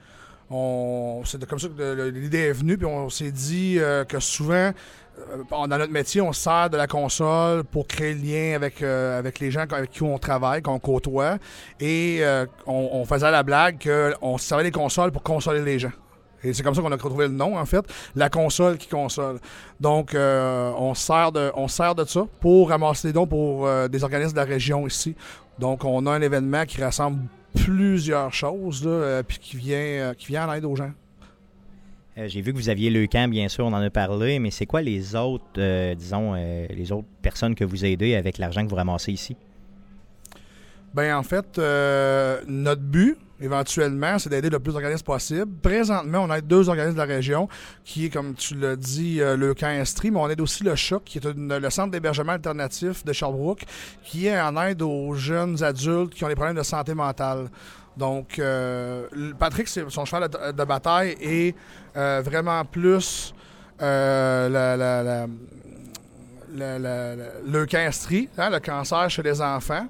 On, c'est comme ça que l'idée est venue, puis on s'est dit euh, que souvent, euh, dans notre métier, on se sert de la console pour créer le lien avec, euh, avec les gens avec qui on travaille, qu'on côtoie, et on, faisait la blague qu'on se servait des consoles pour consoler les gens. Et c'est comme ça qu'on a retrouvé le nom, en fait, la console qui console. Donc, on, se sert de, on se sert de ça pour ramasser des dons pour des organismes de la région ici. Donc, on a un événement qui rassemble plusieurs choses, euh, puis qui vient, euh, qui vient en aide aux gens. Euh, J'ai vu que vous aviez le camp, bien sûr, on en a parlé, mais c'est quoi les autres, disons, les autres personnes que vous aidez avec l'argent que vous ramassez ici? Ben en fait, euh, notre but, éventuellement, c'est d'aider le plus d'organismes possible. Présentement, on aide deux organismes de la région, qui est, comme tu l'as dit, euh, le mais on aide aussi le CHOC, qui est le centre d'hébergement alternatif de Sherbrooke, qui est en aide aux jeunes adultes qui ont des problèmes de santé mentale. Donc, euh, Patrick, son cheval de, bataille est euh, vraiment plus euh, la, hein, le cancer chez les enfants.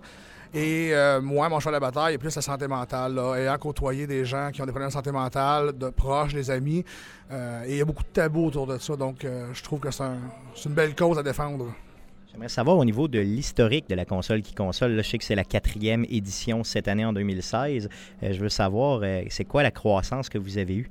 Et euh, moi, mon cheval de bataille est plus la santé mentale, là, ayant côtoyé des gens qui ont des problèmes de santé mentale, de proches, des amis. Euh, et il y a beaucoup de tabous autour de ça, donc euh, je trouve que c'est un- une belle cause à défendre. J'aimerais savoir au niveau de l'historique de la console qui console. Là, je sais que c'est la quatrième édition cette année en 2016. Euh, je veux savoir, c'est quoi la croissance que vous avez eue?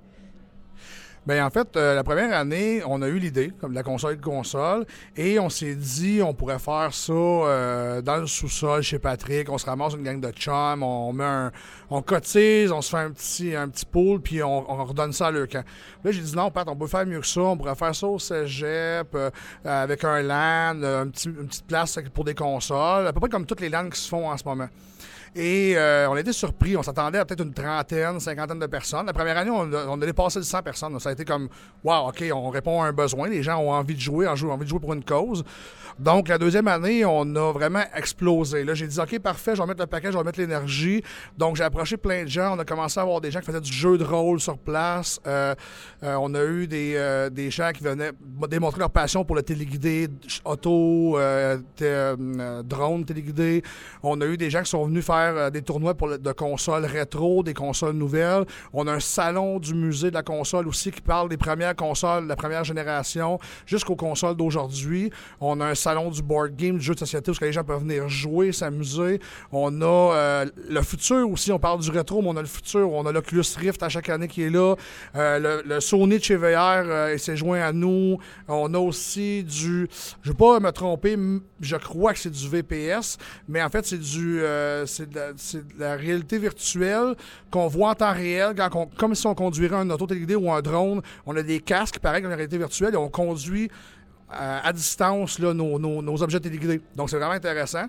Ben en fait, euh, la première année, on a eu l'idée, comme la console de console, et on s'est dit on pourrait faire ça euh, dans le sous-sol chez Patrick. On se ramasse une gang de chums, on met un, on cotise, on se fait un petit, un petit pool, puis on, on redonne ça à leur camp. Là, j'ai dit non, Pat, on peut faire mieux que ça. On pourrait faire ça au cégep, euh, avec un LAN, euh, un petit, une petite place pour des consoles, à peu près comme toutes les LAN qui se font en ce moment. Et euh, on été surpris. On s'attendait à peut-être une trentaine, cinquantaine de personnes. La première année, on a, on a dépassé les 100 personnes. Ça a été comme, wow, OK, on répond à un besoin. Les gens ont envie de jouer, ont envie de jouer pour une cause. Donc, la deuxième année, on a vraiment explosé. Là, j'ai dit, OK, parfait, je vais mettre le paquet, je vais mettre l'énergie. Donc, j'ai approché plein de gens. On a commencé à avoir des gens qui faisaient du jeu de rôle sur place. Euh, euh, on a eu des, euh, des gens qui venaient démontrer leur passion pour le téléguidé, auto, drone téléguidé. On a eu des gens qui sont venus faire euh, des tournois pour de consoles rétro, des consoles nouvelles. On a un salon du musée de la console aussi qui parle des premières consoles de la première génération jusqu'aux consoles d'aujourd'hui. On a un salon du board game, du jeu de société où les gens peuvent venir jouer, s'amuser. On a euh, le futur aussi, on parle du rétro, mais on a le futur. On a l'Oculus Rift à chaque année qui est là. Euh, le, Sony de chez VR euh, s'est joint à nous. On a aussi du, je ne vais pas me tromper, je crois que c'est du VPS, mais en fait c'est du, c'est de, la- c'est de la réalité virtuelle qu'on voit en temps réel, comme si on conduirait un auto téléguidé ou un drone. On a des casques, pareil comme la réalité virtuelle, et on conduit euh, à distance là, nos, nos- objets téléguidés. Donc c'est vraiment intéressant.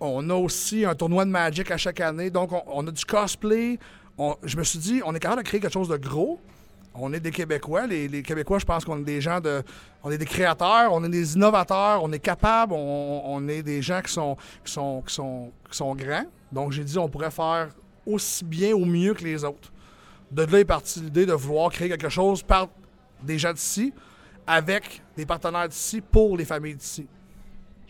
On a aussi un tournoi de Magic à chaque année. Donc, on, a du cosplay, je me suis dit, on est capable de créer quelque chose de gros. On est des Québécois. Les, les Québécois, je pense qu'on est des gens de. On est des créateurs, on est des innovateurs, on est capable, on, est des gens qui sont, qui sont grands. Donc, j'ai dit, on pourrait faire aussi bien ou mieux que les autres. De là est partie l'idée de vouloir créer quelque chose par des gens d'ici, avec des partenaires d'ici, pour les familles d'ici.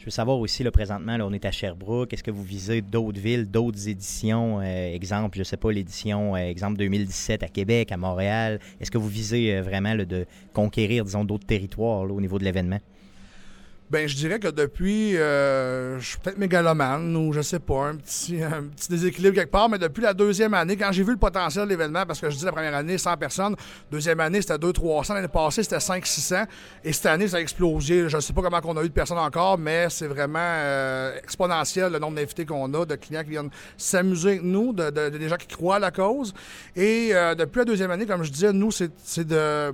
Je veux savoir aussi, là, présentement, là, on est à Sherbrooke. Est-ce que vous visez d'autres villes, d'autres éditions? euh, exemple, je sais pas, l'édition, euh, exemple 2017 à Québec, à Montréal. Est-ce que vous visez euh, vraiment de conquérir, disons, d'autres territoires au niveau de l'événement? Ben, je dirais que depuis, euh, je suis peut-être mégalomane ou je sais pas, un petit, un petit déséquilibre quelque part, mais depuis la deuxième année, quand j'ai vu le potentiel de l'événement, parce que je dis la première année, 100 personnes, deuxième année, c'était 200-300, l'année passée, c'était 500-600, et cette année, ça a explosé. Je sais pas comment on a eu de personnes encore, mais c'est vraiment euh, exponentiel le nombre d'invités qu'on a, de clients qui viennent s'amuser avec nous, de, de- de- des gens qui croient à la cause. Et euh, depuis la deuxième année, comme je disais, nous, c'est de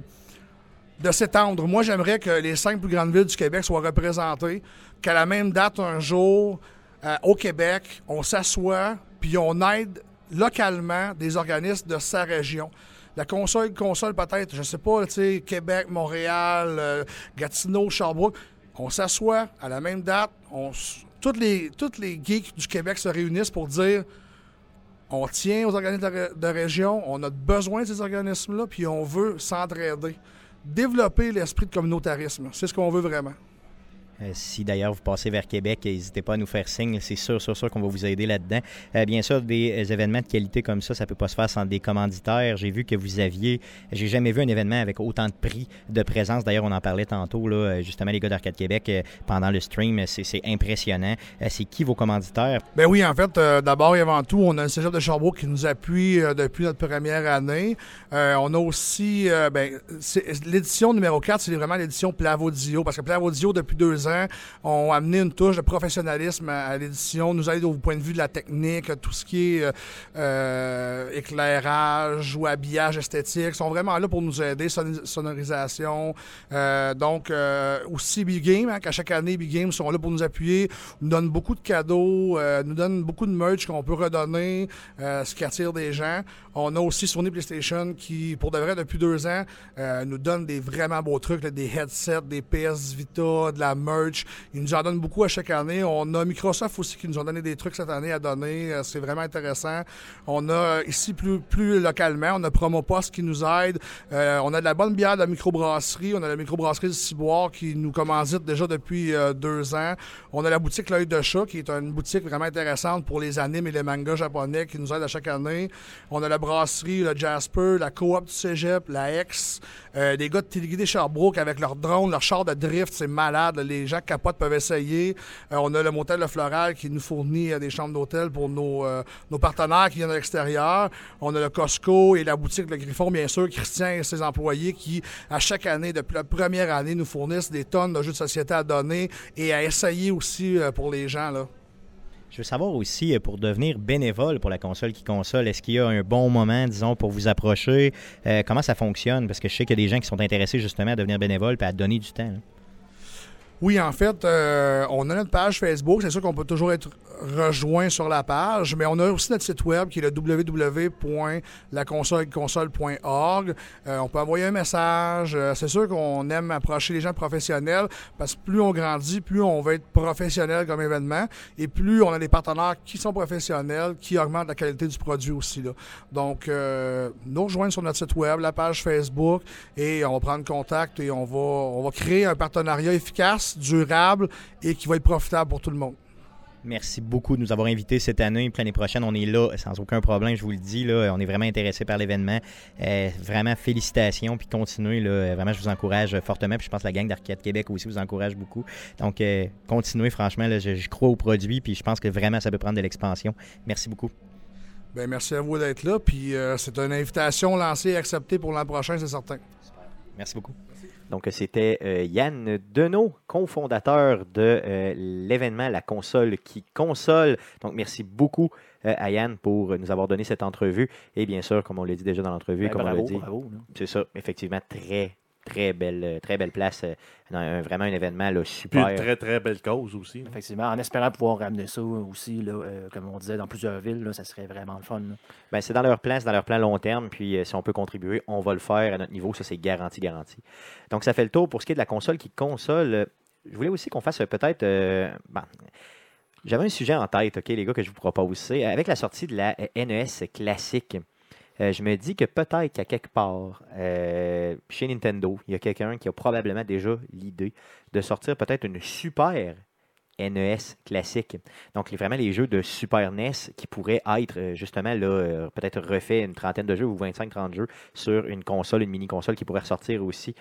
de s'étendre. Moi, j'aimerais que les cinq plus grandes villes du Québec soient représentées, qu'à la même date, un jour, euh, au Québec, on s'assoit, puis on aide localement des organismes de sa région. La console, console peut-être, je sais pas, tu sais, Québec, Montréal, euh, Gatineau, Sherbrooke, on s'assoit à la même date, on, toutes, les, toutes les geeks du Québec se réunissent pour dire on tient aux organismes de région, on a besoin de ces organismes-là, puis on veut s'entraider. Développer l'esprit de communautarisme, c'est ce qu'on veut vraiment. Euh, si d'ailleurs vous passez vers Québec, n'hésitez pas à nous faire signe. C'est sûr, sûr, sûr qu'on va vous aider là-dedans. Euh, bien sûr, des événements de qualité comme ça, ça peut pas se faire sans des commanditaires. J'ai vu que vous aviez, j'ai jamais vu un événement avec autant de prix de présence. D'ailleurs, on en parlait tantôt, là, euh, justement, les gars d'Arcade Québec, pendant le stream, c'est impressionnant. C'est qui vos commanditaires? Ben oui, en fait, d'abord et avant tout, on a le Cégep de Sherbrooke qui nous appuie depuis notre première année. On a aussi, ben, l'édition numéro 4, c'est vraiment l'édition Plavodio, parce que Plavodio, depuis deux ans, ont amené une touche de professionnalisme à, l'édition, nous aident au point de vue de la technique, tout ce qui est euh, euh, éclairage ou habillage esthétique, sont vraiment là pour nous aider, son- sonorisation. Euh, donc, euh, aussi Big Game, hein, qu'à chaque année, Big Game sont là pour nous appuyer, nous donnent beaucoup de cadeaux, euh, nous donnent beaucoup de merch qu'on peut redonner, euh, ce qui attire des gens. On a aussi Sony PlayStation qui, pour de vrai, depuis deux ans, euh, nous donne des vraiment beaux trucs, là, des headsets, des PS Vita, de la merch. Ils nous en donnent beaucoup à chaque année. On a Microsoft aussi qui nous ont donné des trucs cette année à donner. Euh, C'est vraiment intéressant. On a euh, ici plus, plus localement, on a Promopost qui nous aide. Euh, on a de la bonne bière de la microbrasserie. On a la microbrasserie du Ciboire qui nous commandite déjà depuis euh, deux ans. On a la boutique L'œil de chat qui est une boutique vraiment intéressante pour les animes et les mangas japonais qui nous aide à chaque année. On a brasserie, le Jasper, la coop du Cégep, la X, euh, des gars de Téléguidé Sherbrooke avec leur drone, leur char de drift, c'est malade. Les gens qui capotent peuvent essayer. Euh, on a le motel Le Floral qui nous fournit euh, des chambres d'hôtel pour nos, partenaires qui viennent de l'extérieur. On a le Costco et la boutique Le Griffon, bien sûr, Christian et ses employés qui, à chaque année, depuis la première année, nous fournissent des tonnes de jeux de société à donner et à essayer aussi pour les gens. Là. Je veux savoir aussi, euh, pour devenir bénévole pour la console qui console, est-ce qu'il y a un bon moment, disons, pour vous approcher? Euh, comment ça fonctionne? Parce que je sais qu'il y a des gens qui sont intéressés justement à devenir bénévole et à donner du temps. Oui, en fait, euh, on a notre page Facebook. C'est sûr qu'on peut toujours être rejoint sur la page, mais on a aussi notre site web qui est le www.laconsoleconsole.org. Euh, on peut envoyer un message. Euh, c'est sûr qu'on aime approcher les gens professionnels parce que plus on grandit, plus on va être professionnel comme événement et plus on a des partenaires qui sont professionnels, qui augmentent la qualité du produit aussi. Là. Donc, euh, nous rejoindre sur notre site web, la page Facebook, et on va prendre contact et on va, on va créer un partenariat efficace, durable et qui va être profitable pour tout le monde. Merci beaucoup de nous avoir invités cette année. Puis l'année prochaine, on est là sans aucun problème, je vous le dis. Là, on est vraiment intéressé par l'événement. Euh, vraiment, félicitations. Puis continuez. Là, vraiment, je vous encourage fortement. Puis je pense que la gang d'Arcade Québec aussi vous encourage beaucoup. Donc, euh, continuez. Franchement, là, je, je crois au produit. Puis je pense que vraiment, ça peut prendre de l'expansion. Merci beaucoup. Ben, merci à vous d'être là. Puis euh, c'est une invitation lancée et acceptée pour l'an prochain, c'est certain. Merci beaucoup. Donc, c'était euh, Yann Deneau, cofondateur de euh, l'événement La console qui console. Donc, merci beaucoup euh, à Yann pour nous avoir donné cette entrevue. Et bien sûr, comme on l'a dit déjà dans l'entrevue, Ben, comme on l'a dit, c'est ça, effectivement, très, très belle, euh, très belle place. euh, dans un- vraiment un événement là, Puis super. une très, très belle cause aussi. là. Effectivement, en espérant pouvoir ramener ça aussi, là, euh, comme on disait, dans plusieurs villes, là, ça serait vraiment le fun. Ben, c'est dans leur plan, c'est dans leur plan long terme. Puis euh, si on peut contribuer, on va le faire à notre niveau. Ça, c'est garanti, garanti. Donc, ça fait le tour pour ce qui est de la console qui console. Je voulais aussi qu'on fasse peut-être. euh, ben, J'avais un sujet en tête, OK, les gars, que je vous propose. C'est avec la sortie de la NES classique. Euh, je me dis que peut-être qu'à quelque part, euh, chez Nintendo, il y a quelqu'un qui a probablement déjà l'idée de sortir peut-être une super NES classique. Donc, vraiment les jeux de Super NES qui pourraient être euh, justement là, peut-être refait une trentaine de jeux ou 25-30 jeux sur une console, une mini-console qui pourrait ressortir aussi.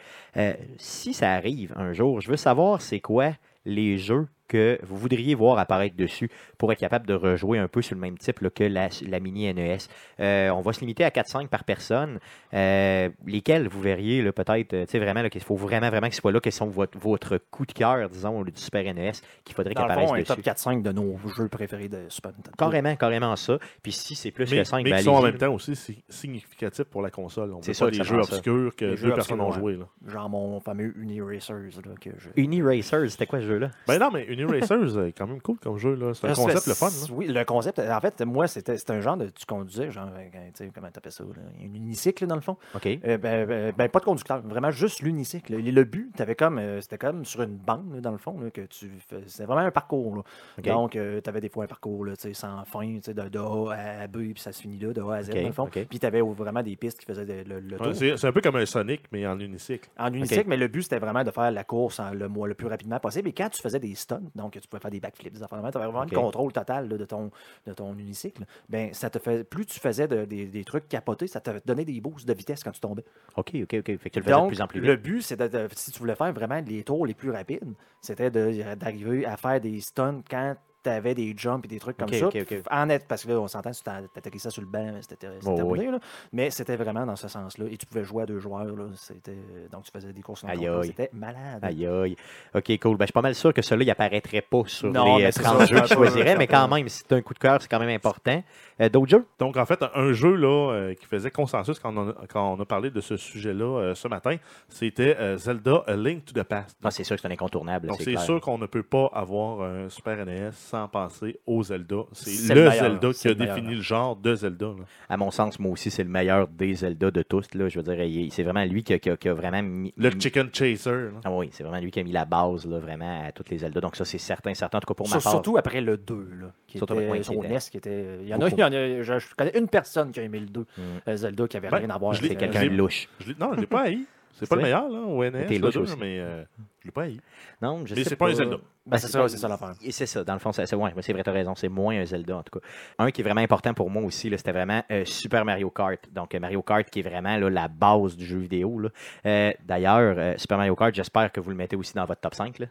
Si ça arrive un jour, je veux savoir c'est quoi les jeux que vous voudriez voir apparaître dessus pour être capable de rejouer un peu sur le même type là, que la, la mini NES. Euh, on va se limiter à 4-5 par personne. Euh, lesquels vous verriez peut-être, euh, tu sais, vraiment, qu'il faut vraiment, vraiment qu'ils soient là, quels sont votre, votre coup de cœur, disons, du Super NES, qu'il faudrait Dans qu'ils le fond, dessus. top 4-5 de nos jeux préférés de Super Nintendo. Carrément, carrément ça. Puis si c'est plus Mais, que 5, mais ben qui sont en même temps aussi si- significatifs pour la console. On C'est pas que des ça jeux prend ça. obscurs que deux jeux personnes ont joué. Là. Genre mon fameux Uniracers. Là, que je... Uni Racers, c'était quoi ce jeu-là? Ben non, mais Uniracers est quand même cool comme jeu. là. C'est un Euh, concept le fun. là. Oui, le concept. En fait, moi, c'était c'était un genre de. Tu conduisais, genre, euh, tu sais, comment t'appelles ça? Là, un unicycle, dans le fond. OK. Euh, ben, ben, ben, pas de conducteur, vraiment juste l'unicycle. Le, le but, t'avais comme, euh, c'était comme sur une bande, là, dans le fond, là, que tu fais- C'était vraiment un parcours. là. Donc, tu avais des fois un parcours là, tu sais, sans fin, tu sais, de, de A à B, puis ça se finit là, de A à Z, OK, dans le fond. OK. Puis tu avais vraiment des pistes qui faisaient de- le, le Ouais, tour. c'est c'est un peu comme un Sonic, mais en unicycle. En unicycle, mais le but, c'était vraiment de faire la course en le, le plus rapidement possible. Et quand tu faisais des stunts, donc tu pouvais faire des backflips, des affaires de même, tu avais vraiment le contrôle total là, de, ton, de ton unicycle. Ben, ça te fait, plus tu faisais de- des, des trucs capotés, ça te donnait des boosts de vitesse quand tu tombais. OK, OK, OK. Fait que tu le faisais de Donc, plus en plus le but, de, si tu voulais faire vraiment les tours les plus rapides, c'était de- d'arriver à faire des stunts quand tu avais des jumps et des trucs comme ça. ok, ok. En net, parce que là, on s'entend, tu atterrissais sur le banc, c'était Oh, terminé. là. Mais c'était vraiment dans ce sens-là. Et tu pouvais jouer à deux joueurs. Là. C'était- Donc, tu faisais des courses. C'était malade. Aïe, aïe. OK, cool. Ben, je suis pas mal sûr que celui-là, il apparaîtrait pas sur Non, les mais euh, c'est 30 ça, jeux que je choisirais, mais quand même, si c'est un coup de cœur, c'est quand même important. Euh, D'autres jeux? Donc, en fait, un jeu là, euh, qui faisait consensus quand on a, quand on a parlé de ce sujet-là euh, ce matin, c'était euh, Zelda A Link to the Past. Ah, c'est sûr que c'est un incontournable. Donc, c'est sûr qu'on ne peut pas avoir un Super NES sans penser au Zelda. C'est le. Zelda qui a le meilleur. défini le genre de Zelda. là. À mon sens, moi aussi, c'est le meilleur des Zelda de tous. Là. Je veux dire, c'est vraiment lui qui a, qui a- qui a vraiment mis. Le Chicken Chaser. là. Ah oui, c'est vraiment lui qui a mis la base là, vraiment à toutes les Zelda. Donc ça, c'est certain, certain. En tout cas, pour ma part. Surtout après le 2, là, qui Surtout était oui, qui était- NES, qui était... Il y en a, il y en a- je, je connais une personne qui a aimé le 2, Mm. euh, Zelda, qui avait Ben, rien à voir C'est avec quelqu'un de louche. Je non, je l'ai pas haï. C'est pas le meilleur, là, au NES, T'es le mais euh, je l'ai pas haï. Non, je Mais sais c'est pas un Zelda. Ben, c'est ça, c'est ça l'affaire. Et c'est ça, dans le fond, c'est c'est- ouais, c'est vrai, t'as raison, c'est moins un Zelda en tout cas. Un qui est vraiment important pour moi aussi, là, c'était vraiment euh, Super Mario Kart. Donc euh, Mario Kart qui est vraiment là, la base du jeu vidéo. là. Euh, D'ailleurs, euh, Super Mario Kart, j'espère que vous le mettez aussi dans votre top 5. Là.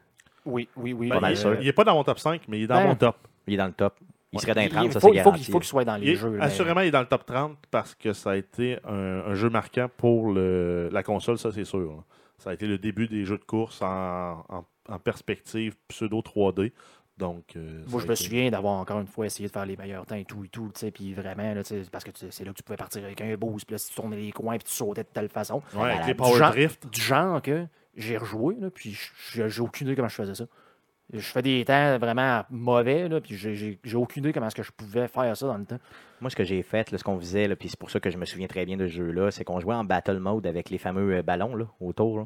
Oui, oui, oui. Pas Ben, il, sûr. il est pas dans mon top 5, mais il est dans Ben, mon top. Il est dans le top. Il Ouais. serait dans les Il- 30, il ça faut, c'est il faut garanti. qu'il faut qu'il soit dans les Il jeux. assurément, il est dans le top 30 parce que ça a été un, un jeu marquant pour le- la console, ça c'est sûr. là. Ça a été le début des jeux de course en, en- en perspective pseudo 3D. Donc, euh, Moi, je me été- souviens d'avoir encore une fois essayé de faire les meilleurs temps et tout et tout, puis vraiment, là, parce que c'est là que tu pouvais partir avec un boost, puis là, si tu tournais les coins, puis tu sautais de telle façon. Ouais, avec Malade. les Du Power genre- Drift. Du genre que j'ai rejoué, puis j'ai aucune idée comment je faisais ça. Je fais des temps vraiment mauvais, là, puis j'ai aucune idée comment est-ce que je pouvais faire ça dans le temps. Moi, ce que j'ai fait, là, ce qu'on faisait, là, puis c'est pour ça que je me souviens très bien de ce jeu-là, c'est qu'on jouait en battle mode avec les fameux euh, ballons là, autour. là.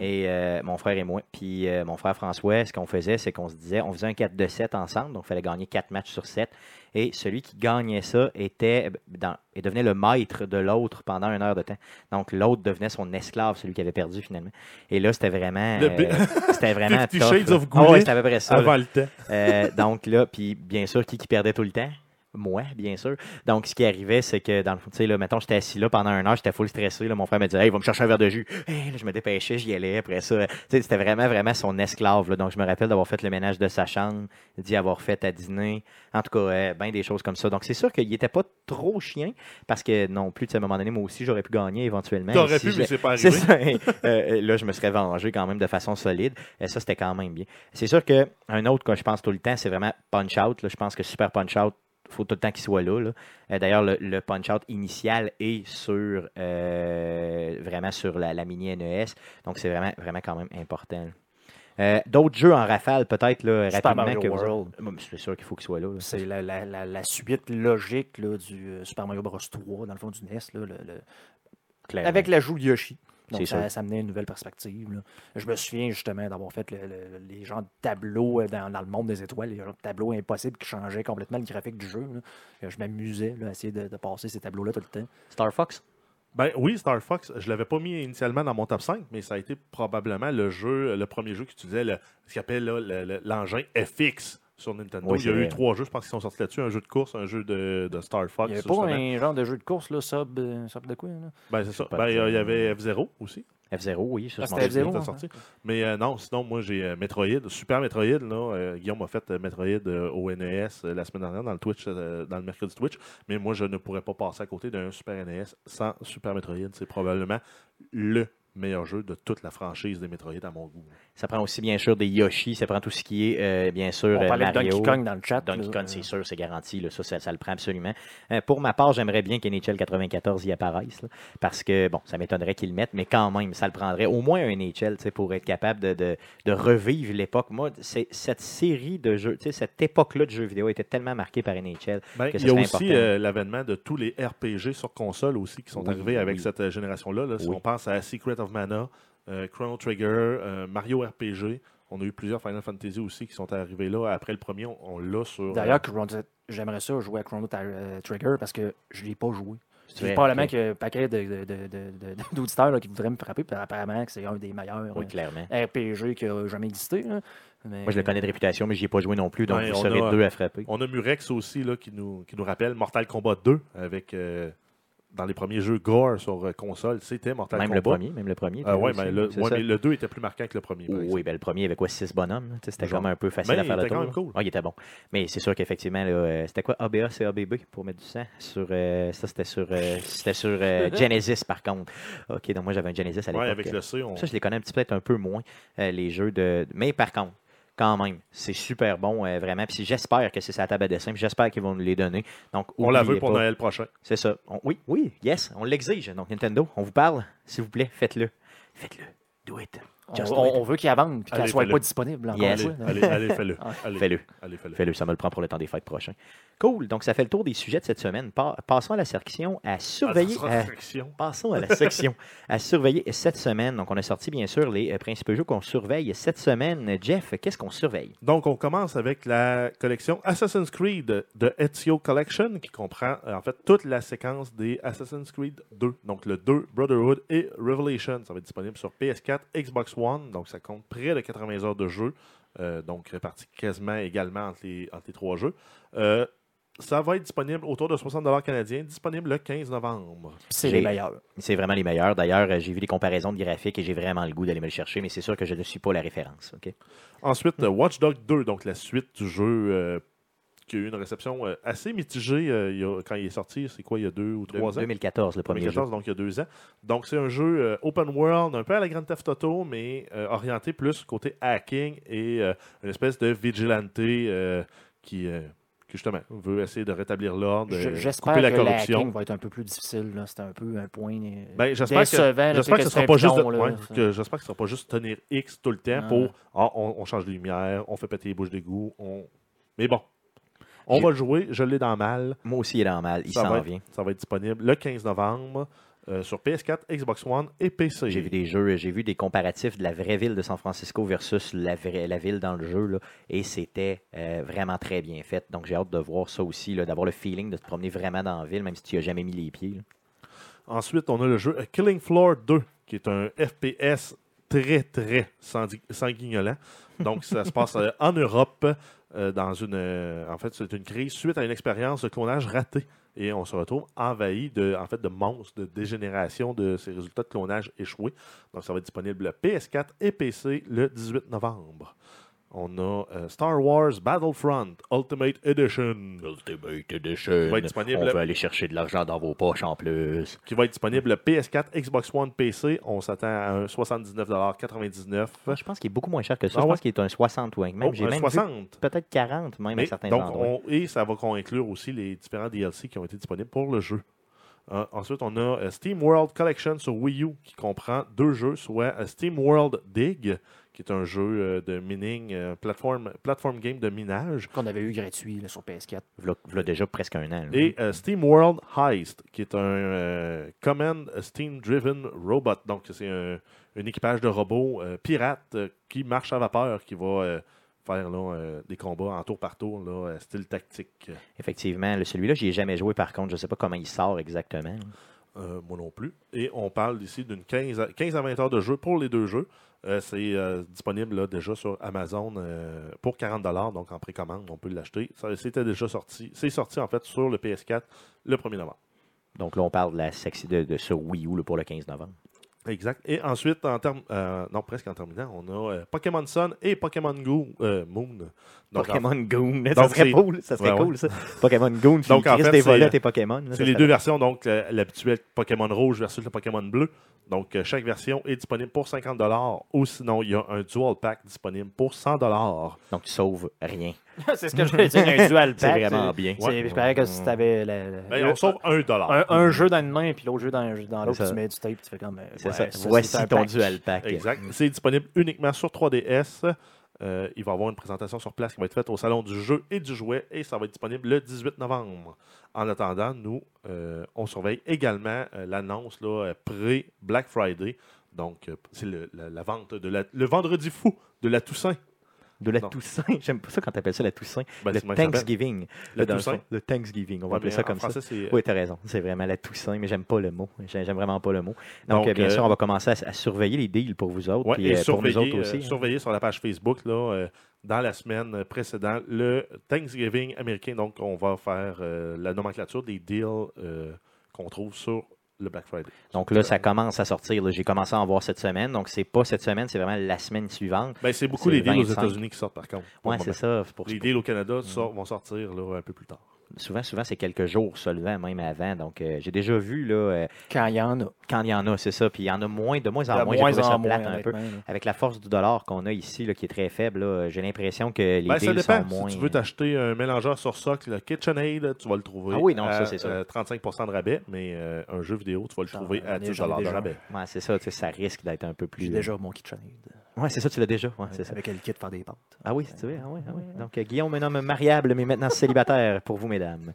Et euh, mon frère et moi. Puis euh, mon frère François, ce qu'on faisait, c'est qu'on se disait, on faisait un 4 de 7 ensemble, donc il fallait gagner 4 matchs sur 7. Et celui qui gagnait ça était dans, et devenait le maître de l'autre pendant une heure de temps. Donc l'autre devenait son esclave, celui qui avait perdu finalement. Et là, c'était vraiment. Le euh, c'était vraiment. Tough, Shades of Ah ouais, à peu près ça. Avant le temps. Donc là, puis bien sûr, qui, qui perdait tout le temps? Moi, bien sûr. Donc, ce qui arrivait, c'est que, dans le fond, tu sais, là, mettons, j'étais assis là pendant une heure, j'étais full stressé. Là, mon frère me disait, hey, va me chercher un verre de jus. Hey, là, je me dépêchais, j'y allais. Après ça, c'était vraiment, vraiment son esclave. Là. Donc, je me rappelle d'avoir fait le ménage de sa chambre, d'y avoir fait à dîner. En tout cas, euh, ben des choses comme ça. Donc, c'est sûr qu'il n'était pas trop chien, parce que non plus, tu sais, à un moment donné, moi aussi, j'aurais pu gagner éventuellement. T'aurais si pu, je- mais c'est pas arrivé. ça. Euh, là, je me serais vengé quand même de façon solide. Et ça, c'était quand même bien. C'est sûr qu'un autre que je pense tout le temps, c'est vraiment Punch Out. là. Je pense que Super Punch Out faut tout le temps qu'il soit là. là. Euh, D'ailleurs, le, le punch-out initial est sur euh, vraiment sur la, la mini NES. Donc, c'est vraiment, vraiment quand même important. Euh, D'autres jeux en rafale, peut-être rapidement Mario que World. C'est sûr qu'il faut qu'il soit là. là. C'est la, la- suite logique là, du Super Mario Bros. 3, dans le fond du NES. là, le-. Avec l'ajout de Yoshi. Donc, ça, ça amenait une nouvelle perspective. là. Je me souviens justement d'avoir fait le- le- les genres de tableaux euh, dans, dans le monde des étoiles, les genres de tableaux impossibles qui changeaient complètement le graphique du jeu. là. Euh, Je m'amusais là, à essayer de, de passer ces tableaux-là tout le temps. Star Fox? Ben oui, Star Fox, je l'avais pas mis initialement dans mon top 5, mais ça a été probablement le jeu, le premier jeu que tu disais, le- ce qu'on appelle là, le- le- l'engin FX sur Nintendo. Oui, Il y a eu trois jeux, je pense, qui sont sortis là-dessus. Un jeu de course, un jeu de, de Star Fox. Il n'y avait pas un genre de jeu de course, là, sub, euh, sub de quoi? Là? Ben, c'est ça. Ben, il y a- il y avait F-Zero aussi. F0, oui. Ça, Ah, c'était souviens. F0, qui était hein, sorti. ok. Mais euh, non, sinon, moi, j'ai euh, Metroid, Super Metroid. Là, euh, Guillaume a fait euh, Metroid euh, au NES euh, la semaine dernière dans le Twitch, euh, dans le mercredi Twitch. Mais moi, je ne pourrais pas passer à côté d'un Super NES sans Super Metroid. C'est probablement le meilleur jeu de toute la franchise des Metroid à mon goût. Ça prend aussi bien sûr des Yoshi, ça prend tout ce qui est euh, bien sûr On euh, parlait de. Donkey Kong dans le chat. Donkey. Kong, c'est sûr, c'est garanti. Là. Ça, ça, ça le prend absolument. Euh, pour ma part, j'aimerais bien qu'NHL 94 y apparaisse. là, parce que, bon, ça m'étonnerait qu'ils le mettent, mais quand même, ça le prendrait au moins un NHL tu sais, pour être capable de, de, de revivre l'époque. Moi, c'est, cette série de jeux, tu sais, cette époque-là de jeux vidéo était tellement marquée par NHL. Ben, que il y a aussi important. euh, l'avènement de tous les RPG sur console aussi qui sont Oui, arrivés avec cette euh, génération-là. là. Si Oui. on pense à Secret of Mana, Chrono Trigger, euh, Mario RPG, on a eu plusieurs Final Fantasy aussi qui sont arrivés là. Après le premier, on, on l'a sur. euh, D'ailleurs, Chrono- j'aimerais ça jouer à Chrono euh, Trigger parce que je ne l'ai pas joué. C'est probablement qu'il y a un paquet de- de- de- de- de- d'auditeurs là, qui voudraient me frapper, puis apparemment que c'est un des meilleurs Oui, euh, clairement. RPG qui a jamais existé. là. Mais- Moi, je le connais de réputation, mais j'y ai pas joué non plus, donc Ouais, vous on serez a- deux à frapper. On a Murex aussi là, qui, nous, qui nous rappelle Mortal Kombat 2 avec. euh, dans les premiers jeux Gore sur euh, console, c'était Mortal Même le premier, même le premier. Ah ouais, aussi, mais le, ouais, mais le 2 était plus marquant que le premier. par Oui, ben, le premier avait quoi, six bonhommes? C'était Genre. comme un peu facile Mais à faire il le était quand tour. même cool. Ah, il était bon. Mais c'est sûr qu'effectivement, euh, c'était quoi? ABA, c'est ABB pour mettre du sang? Sur, euh, ça, c'était sur, euh, c'était sur euh, Genesis, par contre. OK, donc moi, j'avais un Genesis à l'époque. Ouais, avec le C, on... Ça, je les connais un petit peu peut-être un peu moins, euh, les jeux de. Mais par contre, quand même, c'est super bon, euh, vraiment. Puis j'espère que c'est sa table à dessin. Puis j'espère qu'ils vont nous les donner. Donc, on la veut pour pas. Noël prochain. C'est ça. On- oui, oui, yes, on l'exige. Donc, Nintendo, on vous parle. S'il vous plaît, faites-le. Faites-le. Do it. On, Just do on- it. on veut qu'il avance puis qu'elle Allez, soit fais-le. pas disponible encore Yes. fois. allez, allez, fais-le. Ah. Allez, Fais-le. allez, fais-le. Fais-le, ça me le prend pour le temps des fêtes prochain. Cool. Donc, ça fait le tour des sujets de cette semaine. Pa- passons à la section à surveiller. À- restriction. Passons à la section à surveiller cette semaine. Donc, on a sorti bien sûr les euh, principaux jeux qu'on surveille cette semaine. Jeff, qu'est-ce qu'on surveille? Donc, on commence avec la collection Assassin's Creed de Ezio Collection, qui comprend euh, en fait toute la séquence des Assassin's Creed 2. Donc, le 2, Brotherhood et Revelation. Ça va être disponible sur PS4, Xbox One. Donc, ça compte près de 80 heures de jeu. euh, donc, réparti quasiment également entre les, entre les trois jeux. Euh, ça va être disponible autour de 60 canadiens, disponible le 15 novembre. C'est les meilleurs. C'est vraiment les meilleurs. D'ailleurs, euh, j'ai vu les comparaisons de graphiques et j'ai vraiment le goût d'aller me le chercher, mais c'est sûr que je ne suis pas la référence. OK? Ensuite, Watch Dogs 2, donc la suite du jeu euh, qui a eu une réception euh, assez mitigée euh, il y a- quand il est sorti. C'est quoi, il y a deux ou De- trois ans? 2014, le premier 2014, donc il y a deux ans. Donc c'est un jeu euh, open world, un peu à la Grand Theft Auto, mais euh, orienté plus côté hacking et une espèce de vigilante qui, qui, justement veut essayer de rétablir l'ordre, Je- J'espère couper la corruption. hacking va être un peu plus difficile. C'est un peu un point Ben, j'espère que, j'espère ce sera pas juste de- j'espère que sera pas juste tenir X tout le temps Ah. pour ah, on, on change les lumières, on fait péter les bouches d'égout, on... mais bon. On va le jouer, je l'ai dans mal. Moi aussi, il est dans mal. Il ça, va s'en vient. ça va être disponible le 15 novembre euh, sur PS4, Xbox One et PC. J'ai vu des jeux, j'ai vu des comparatifs de la vraie ville de San Francisco versus la, vraie, la ville dans le jeu, là, et c'était euh, vraiment très bien fait. Donc j'ai hâte de voir ça aussi, d'avoir le feeling de te promener vraiment dans la ville, même si tu n'y as jamais mis les pieds. là. Ensuite, on a le jeu euh, Killing Floor 2, qui est un FPS très, très sangui- sanguignolant. Donc, ça se passe euh, en Europe, euh, dans une. euh, en fait, c'est une crise suite à une expérience de clonage ratée. Et on se retrouve envahi de, en fait, de monstres, de dégénération de ces résultats de clonage échoués. Donc, ça va être disponible PS4 et PC le 18 novembre. On a euh, Star Wars Battlefront Ultimate Edition Ultimate Edition. va être disponible. On va aller chercher de l'argent dans vos poches en plus. qui va être disponible PS4, Xbox One, PC. On s'attend à un 79,99$. Moi, je pense qu'il est beaucoup moins cher que ça. Ah je ouais? pense qu'il est un 60 ou un- même. Oh, un même vu 60. peut-être 40 même à certains donc, endroits. on- et ça va inclure aussi les différents DLC qui ont été disponibles pour le jeu. Euh, ensuite, on a euh, Steam World Collection sur Wii U qui comprend deux jeux, soit Steam World Dig, qui est un jeu euh, de mining, euh, platform, platform game de minage, Qu'on avait eu gratuit là, sur PS4. V'là- v'là déjà presque un an. là. et euh, Steam World Heist, qui est un euh, Command Steam Driven Robot. Donc, c'est un, un équipage de robots euh, pirates euh, qui marche à vapeur, qui va euh, faire là, euh, des combats en tour par tour, là, euh, style tactique. Effectivement, le- celui-là, j'y ai jamais joué par contre. Je ne sais pas comment il sort exactement. Euh, moi non plus. Et on parle ici d'une 15 à, 15 à 20 heures de jeu pour les deux jeux. Euh, c'est euh, disponible déjà sur Amazon euh, pour 40 donc en précommande, on peut l'acheter. C'était déjà sorti. C'est sorti en fait sur le PS4 le 1er novembre. Donc là, on parle de la de, ce Wii U pour le 15 novembre. Exact. Et ensuite, en termes, euh, non, presque en terminant, on a euh, Pokémon Sun et Pokémon Go, euh, Moon. Donc, Pokémon Goon, ça donc, serait cool, ça serait Ouais, cool ça. Pokémon Goon, tu Donc, en fait, des volets tes Pokémon. C'est les serait- deux versions, donc euh, l'habituel Pokémon rouge versus le Pokémon bleu. Donc, chaque version est disponible pour 50 ou sinon, il y a un Dual Pack disponible pour 100 Donc tu sauves rien. c'est ce que je voulais dire, un dual C'est pack. vraiment bien. C'est Ouais. c'est pareil que si tu avais Ben, on sauve 1 un, un jeu dans une main puis l'autre jeu dans, dans l'autre, C'est tu mets du tape, tu fais comme. euh, C'est ouais, ça. c'est Voici ton pack. dual pack. Exact. C'est disponible uniquement sur 3DS. Euh, il va y avoir une présentation sur place qui va être faite au Salon du jeu et du jouet et ça va être disponible le 18 novembre. En attendant, nous, euh, on surveille également euh, l'annonce là, pré-Black Friday. Donc, euh, c'est le- la, la vente de la, le vendredi fou de la Toussaint. De la Non. Toussaint. J'aime pas ça quand tu appelles ça la Toussaint. Ben, le. Thanksgiving. Le Toussaint. Le Thanksgiving. On va Ouais, appeler ça comme ça. français, c'est- Oui, tu as raison. C'est vraiment la Toussaint, mais j'aime pas le mot. J'ai- J'aime vraiment pas le mot. Donc, Donc, euh, bien euh, sûr, on va commencer à, à surveiller les deals pour vous autres. Ouais, puis, et euh, pour nous autres aussi. euh, hein. surveiller sur la page Facebook là, euh, dans la semaine précédente le Thanksgiving américain. Donc, on va faire euh, la nomenclature des deals euh, qu'on trouve sur le Black Friday. Donc là, ça commence à sortir. J'ai commencé à en voir cette semaine. Donc, c'est pas cette semaine, c'est vraiment la semaine suivante. Ben, c'est beaucoup les le deals aux 25. États-Unis qui sortent par contre. le c'est ça. Pour, Les deals au Canada sort- vont sortir là, un peu plus tard. Souvent, souvent c'est quelques jours seulement, même avant. Donc, euh, j'ai déjà vu là, euh, Quand il y en a. quand il y en a, c'est ça. Puis il y en a moins, de moins De en moins. J'ai moins trouvé ça en moins, plate un peu. Avec la force du dollar qu'on a ici, là, qui est très faible, j'ai l'impression que les Ben, ça deals dépend. sont moins. Si tu veux t'acheter un mélangeur sur socle, le KitchenAid, tu vas le trouver Ah oui, non, à ça, c'est sûr. euh, 35% de rabais, mais euh, un jeu vidéo, tu vas le trouver à ai- 10 j'en ai de rabais. Ouais, c'est ça, tu sais, ça risque d'être un peu plus. J'ai déjà mon KitchenAid. Ouais, c'est ça, tu l'as déjà. Ouais, c'est ça. Avec le kit pour faire des pâtes. Ah oui, tu veux. Ah oui, ah oui. Donc, Guillaume, un homme mariable, mais maintenant célibataire pour vous, mesdames.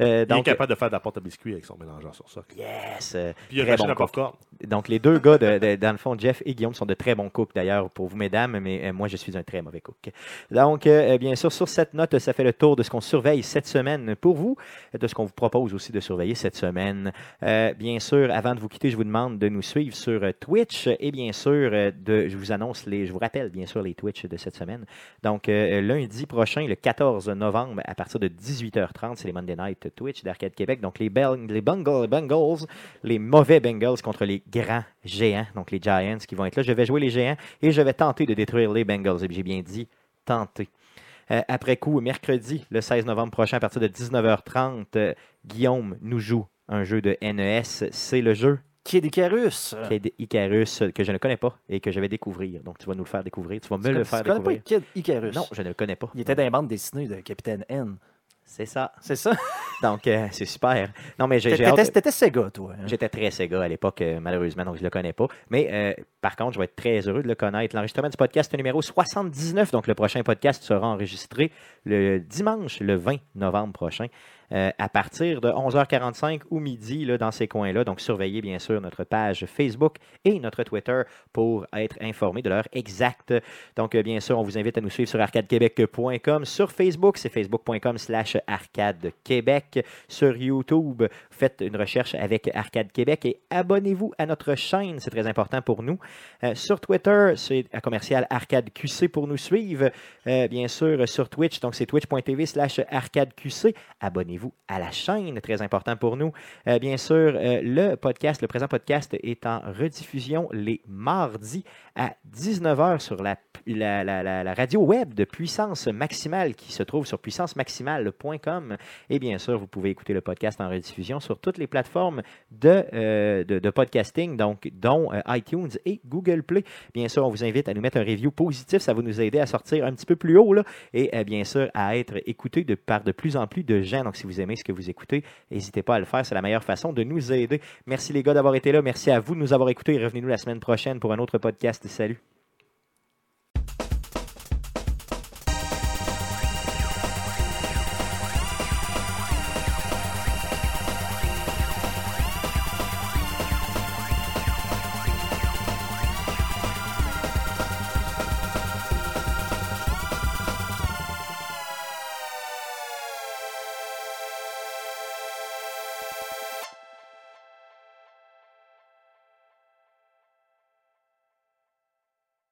Euh, Il est donc, capable de faire de la porte à biscuits avec son mélangeur sur socle. yes. euh, Puis il a bon popcorn. donc, les deux gars, de, de- dans le fond, Jeff et Guillaume, sont de très bons cooks d'ailleurs pour vous, mesdames, mais euh, moi, je suis un très mauvais cook. Donc, euh, bien sûr, sur cette note, ça fait le tour de ce qu'on surveille cette semaine pour vous, de ce qu'on vous propose aussi de surveiller cette semaine. Bien sûr, avant de vous quitter, je vous demande de nous suivre sur Twitch et bien sûr, de, je vous annonce les, je vous rappelle bien sûr les Twitch de cette semaine. Donc, lundi prochain, le 14 novembre, à partir de 18h30, c'est les Monday Night Twitch d'Arcade Québec. Donc, les, Bel- les Bengals, Bengals, les mauvais Bengals contre les grands géants, donc les Giants qui vont être là. Je vais jouer les géants et je vais tenter de détruire les Bengals. Et J'ai bien dit tenter. Euh, après coup, mercredi, le 16 novembre prochain, à partir de 19h30, euh, Guillaume nous joue un jeu de NES. C'est le jeu Kid Icarus. Kid Icarus que je ne connais pas et que je vais découvrir. Donc, tu vas nous le faire découvrir. Tu vas me Tu le faire tu connais pas découvrir. Kid Icarus? Non, je ne le connais pas. Il était dans les bandes dessinées de Capitaine N. C'est ça. C'est ça? Donc, euh, c'est super. Non, mais j'ai t'étais Sega, toi. hein? J'étais très Sega à l'époque, euh, malheureusement, donc je ne le connais pas. Mais euh, par contre, je vais être très heureux de le connaître. L'enregistrement du podcast numéro 79, donc le prochain podcast sera enregistré le dimanche, le 20 novembre prochain, euh, à partir de 11h45 ou midi, là, dans ces coins-là. Donc, surveillez bien sûr notre page Facebook et notre Twitter pour être informé de l'heure exacte. Donc, euh, bien sûr, on vous invite à nous suivre sur arcadequebec.com. Sur Facebook, c'est facebook.com slash arcadequebec. Sur YouTube, faites une recherche avec Arcade Québec et abonnez-vous à notre chaîne, c'est très important pour nous. Euh, sur Twitter, c'est commercial Arcade QC pour nous suivre. Bien sûr, sur Twitch, donc c'est twitch.tv slash arcadeqc. Abonnez-vous à la chaîne, très important pour nous. Euh, bien sûr, euh, le podcast, le présent podcast est en rediffusion les mardis à 19h sur la, la, la- radio web de Puissance Maximale qui se trouve sur puissancemaximale.com. Et bien sûr, vous pouvez écouter le podcast en rediffusion sur toutes les plateformes de, euh, de, podcasting, donc, dont iTunes et Google Play. Bien sûr, on vous invite à nous mettre un review positif. Ça va nous aider à sortir un petit peu plus haut là, et bien sûr à être écouté de, par de plus en plus de gens. Donc, si vous aimez ce que vous écoutez, n'hésitez pas à le faire. C'est la meilleure façon de nous aider. Merci les gars d'avoir été là. Merci à vous de nous avoir écoutés. Revenez-nous la semaine prochaine pour un autre podcast. Salut.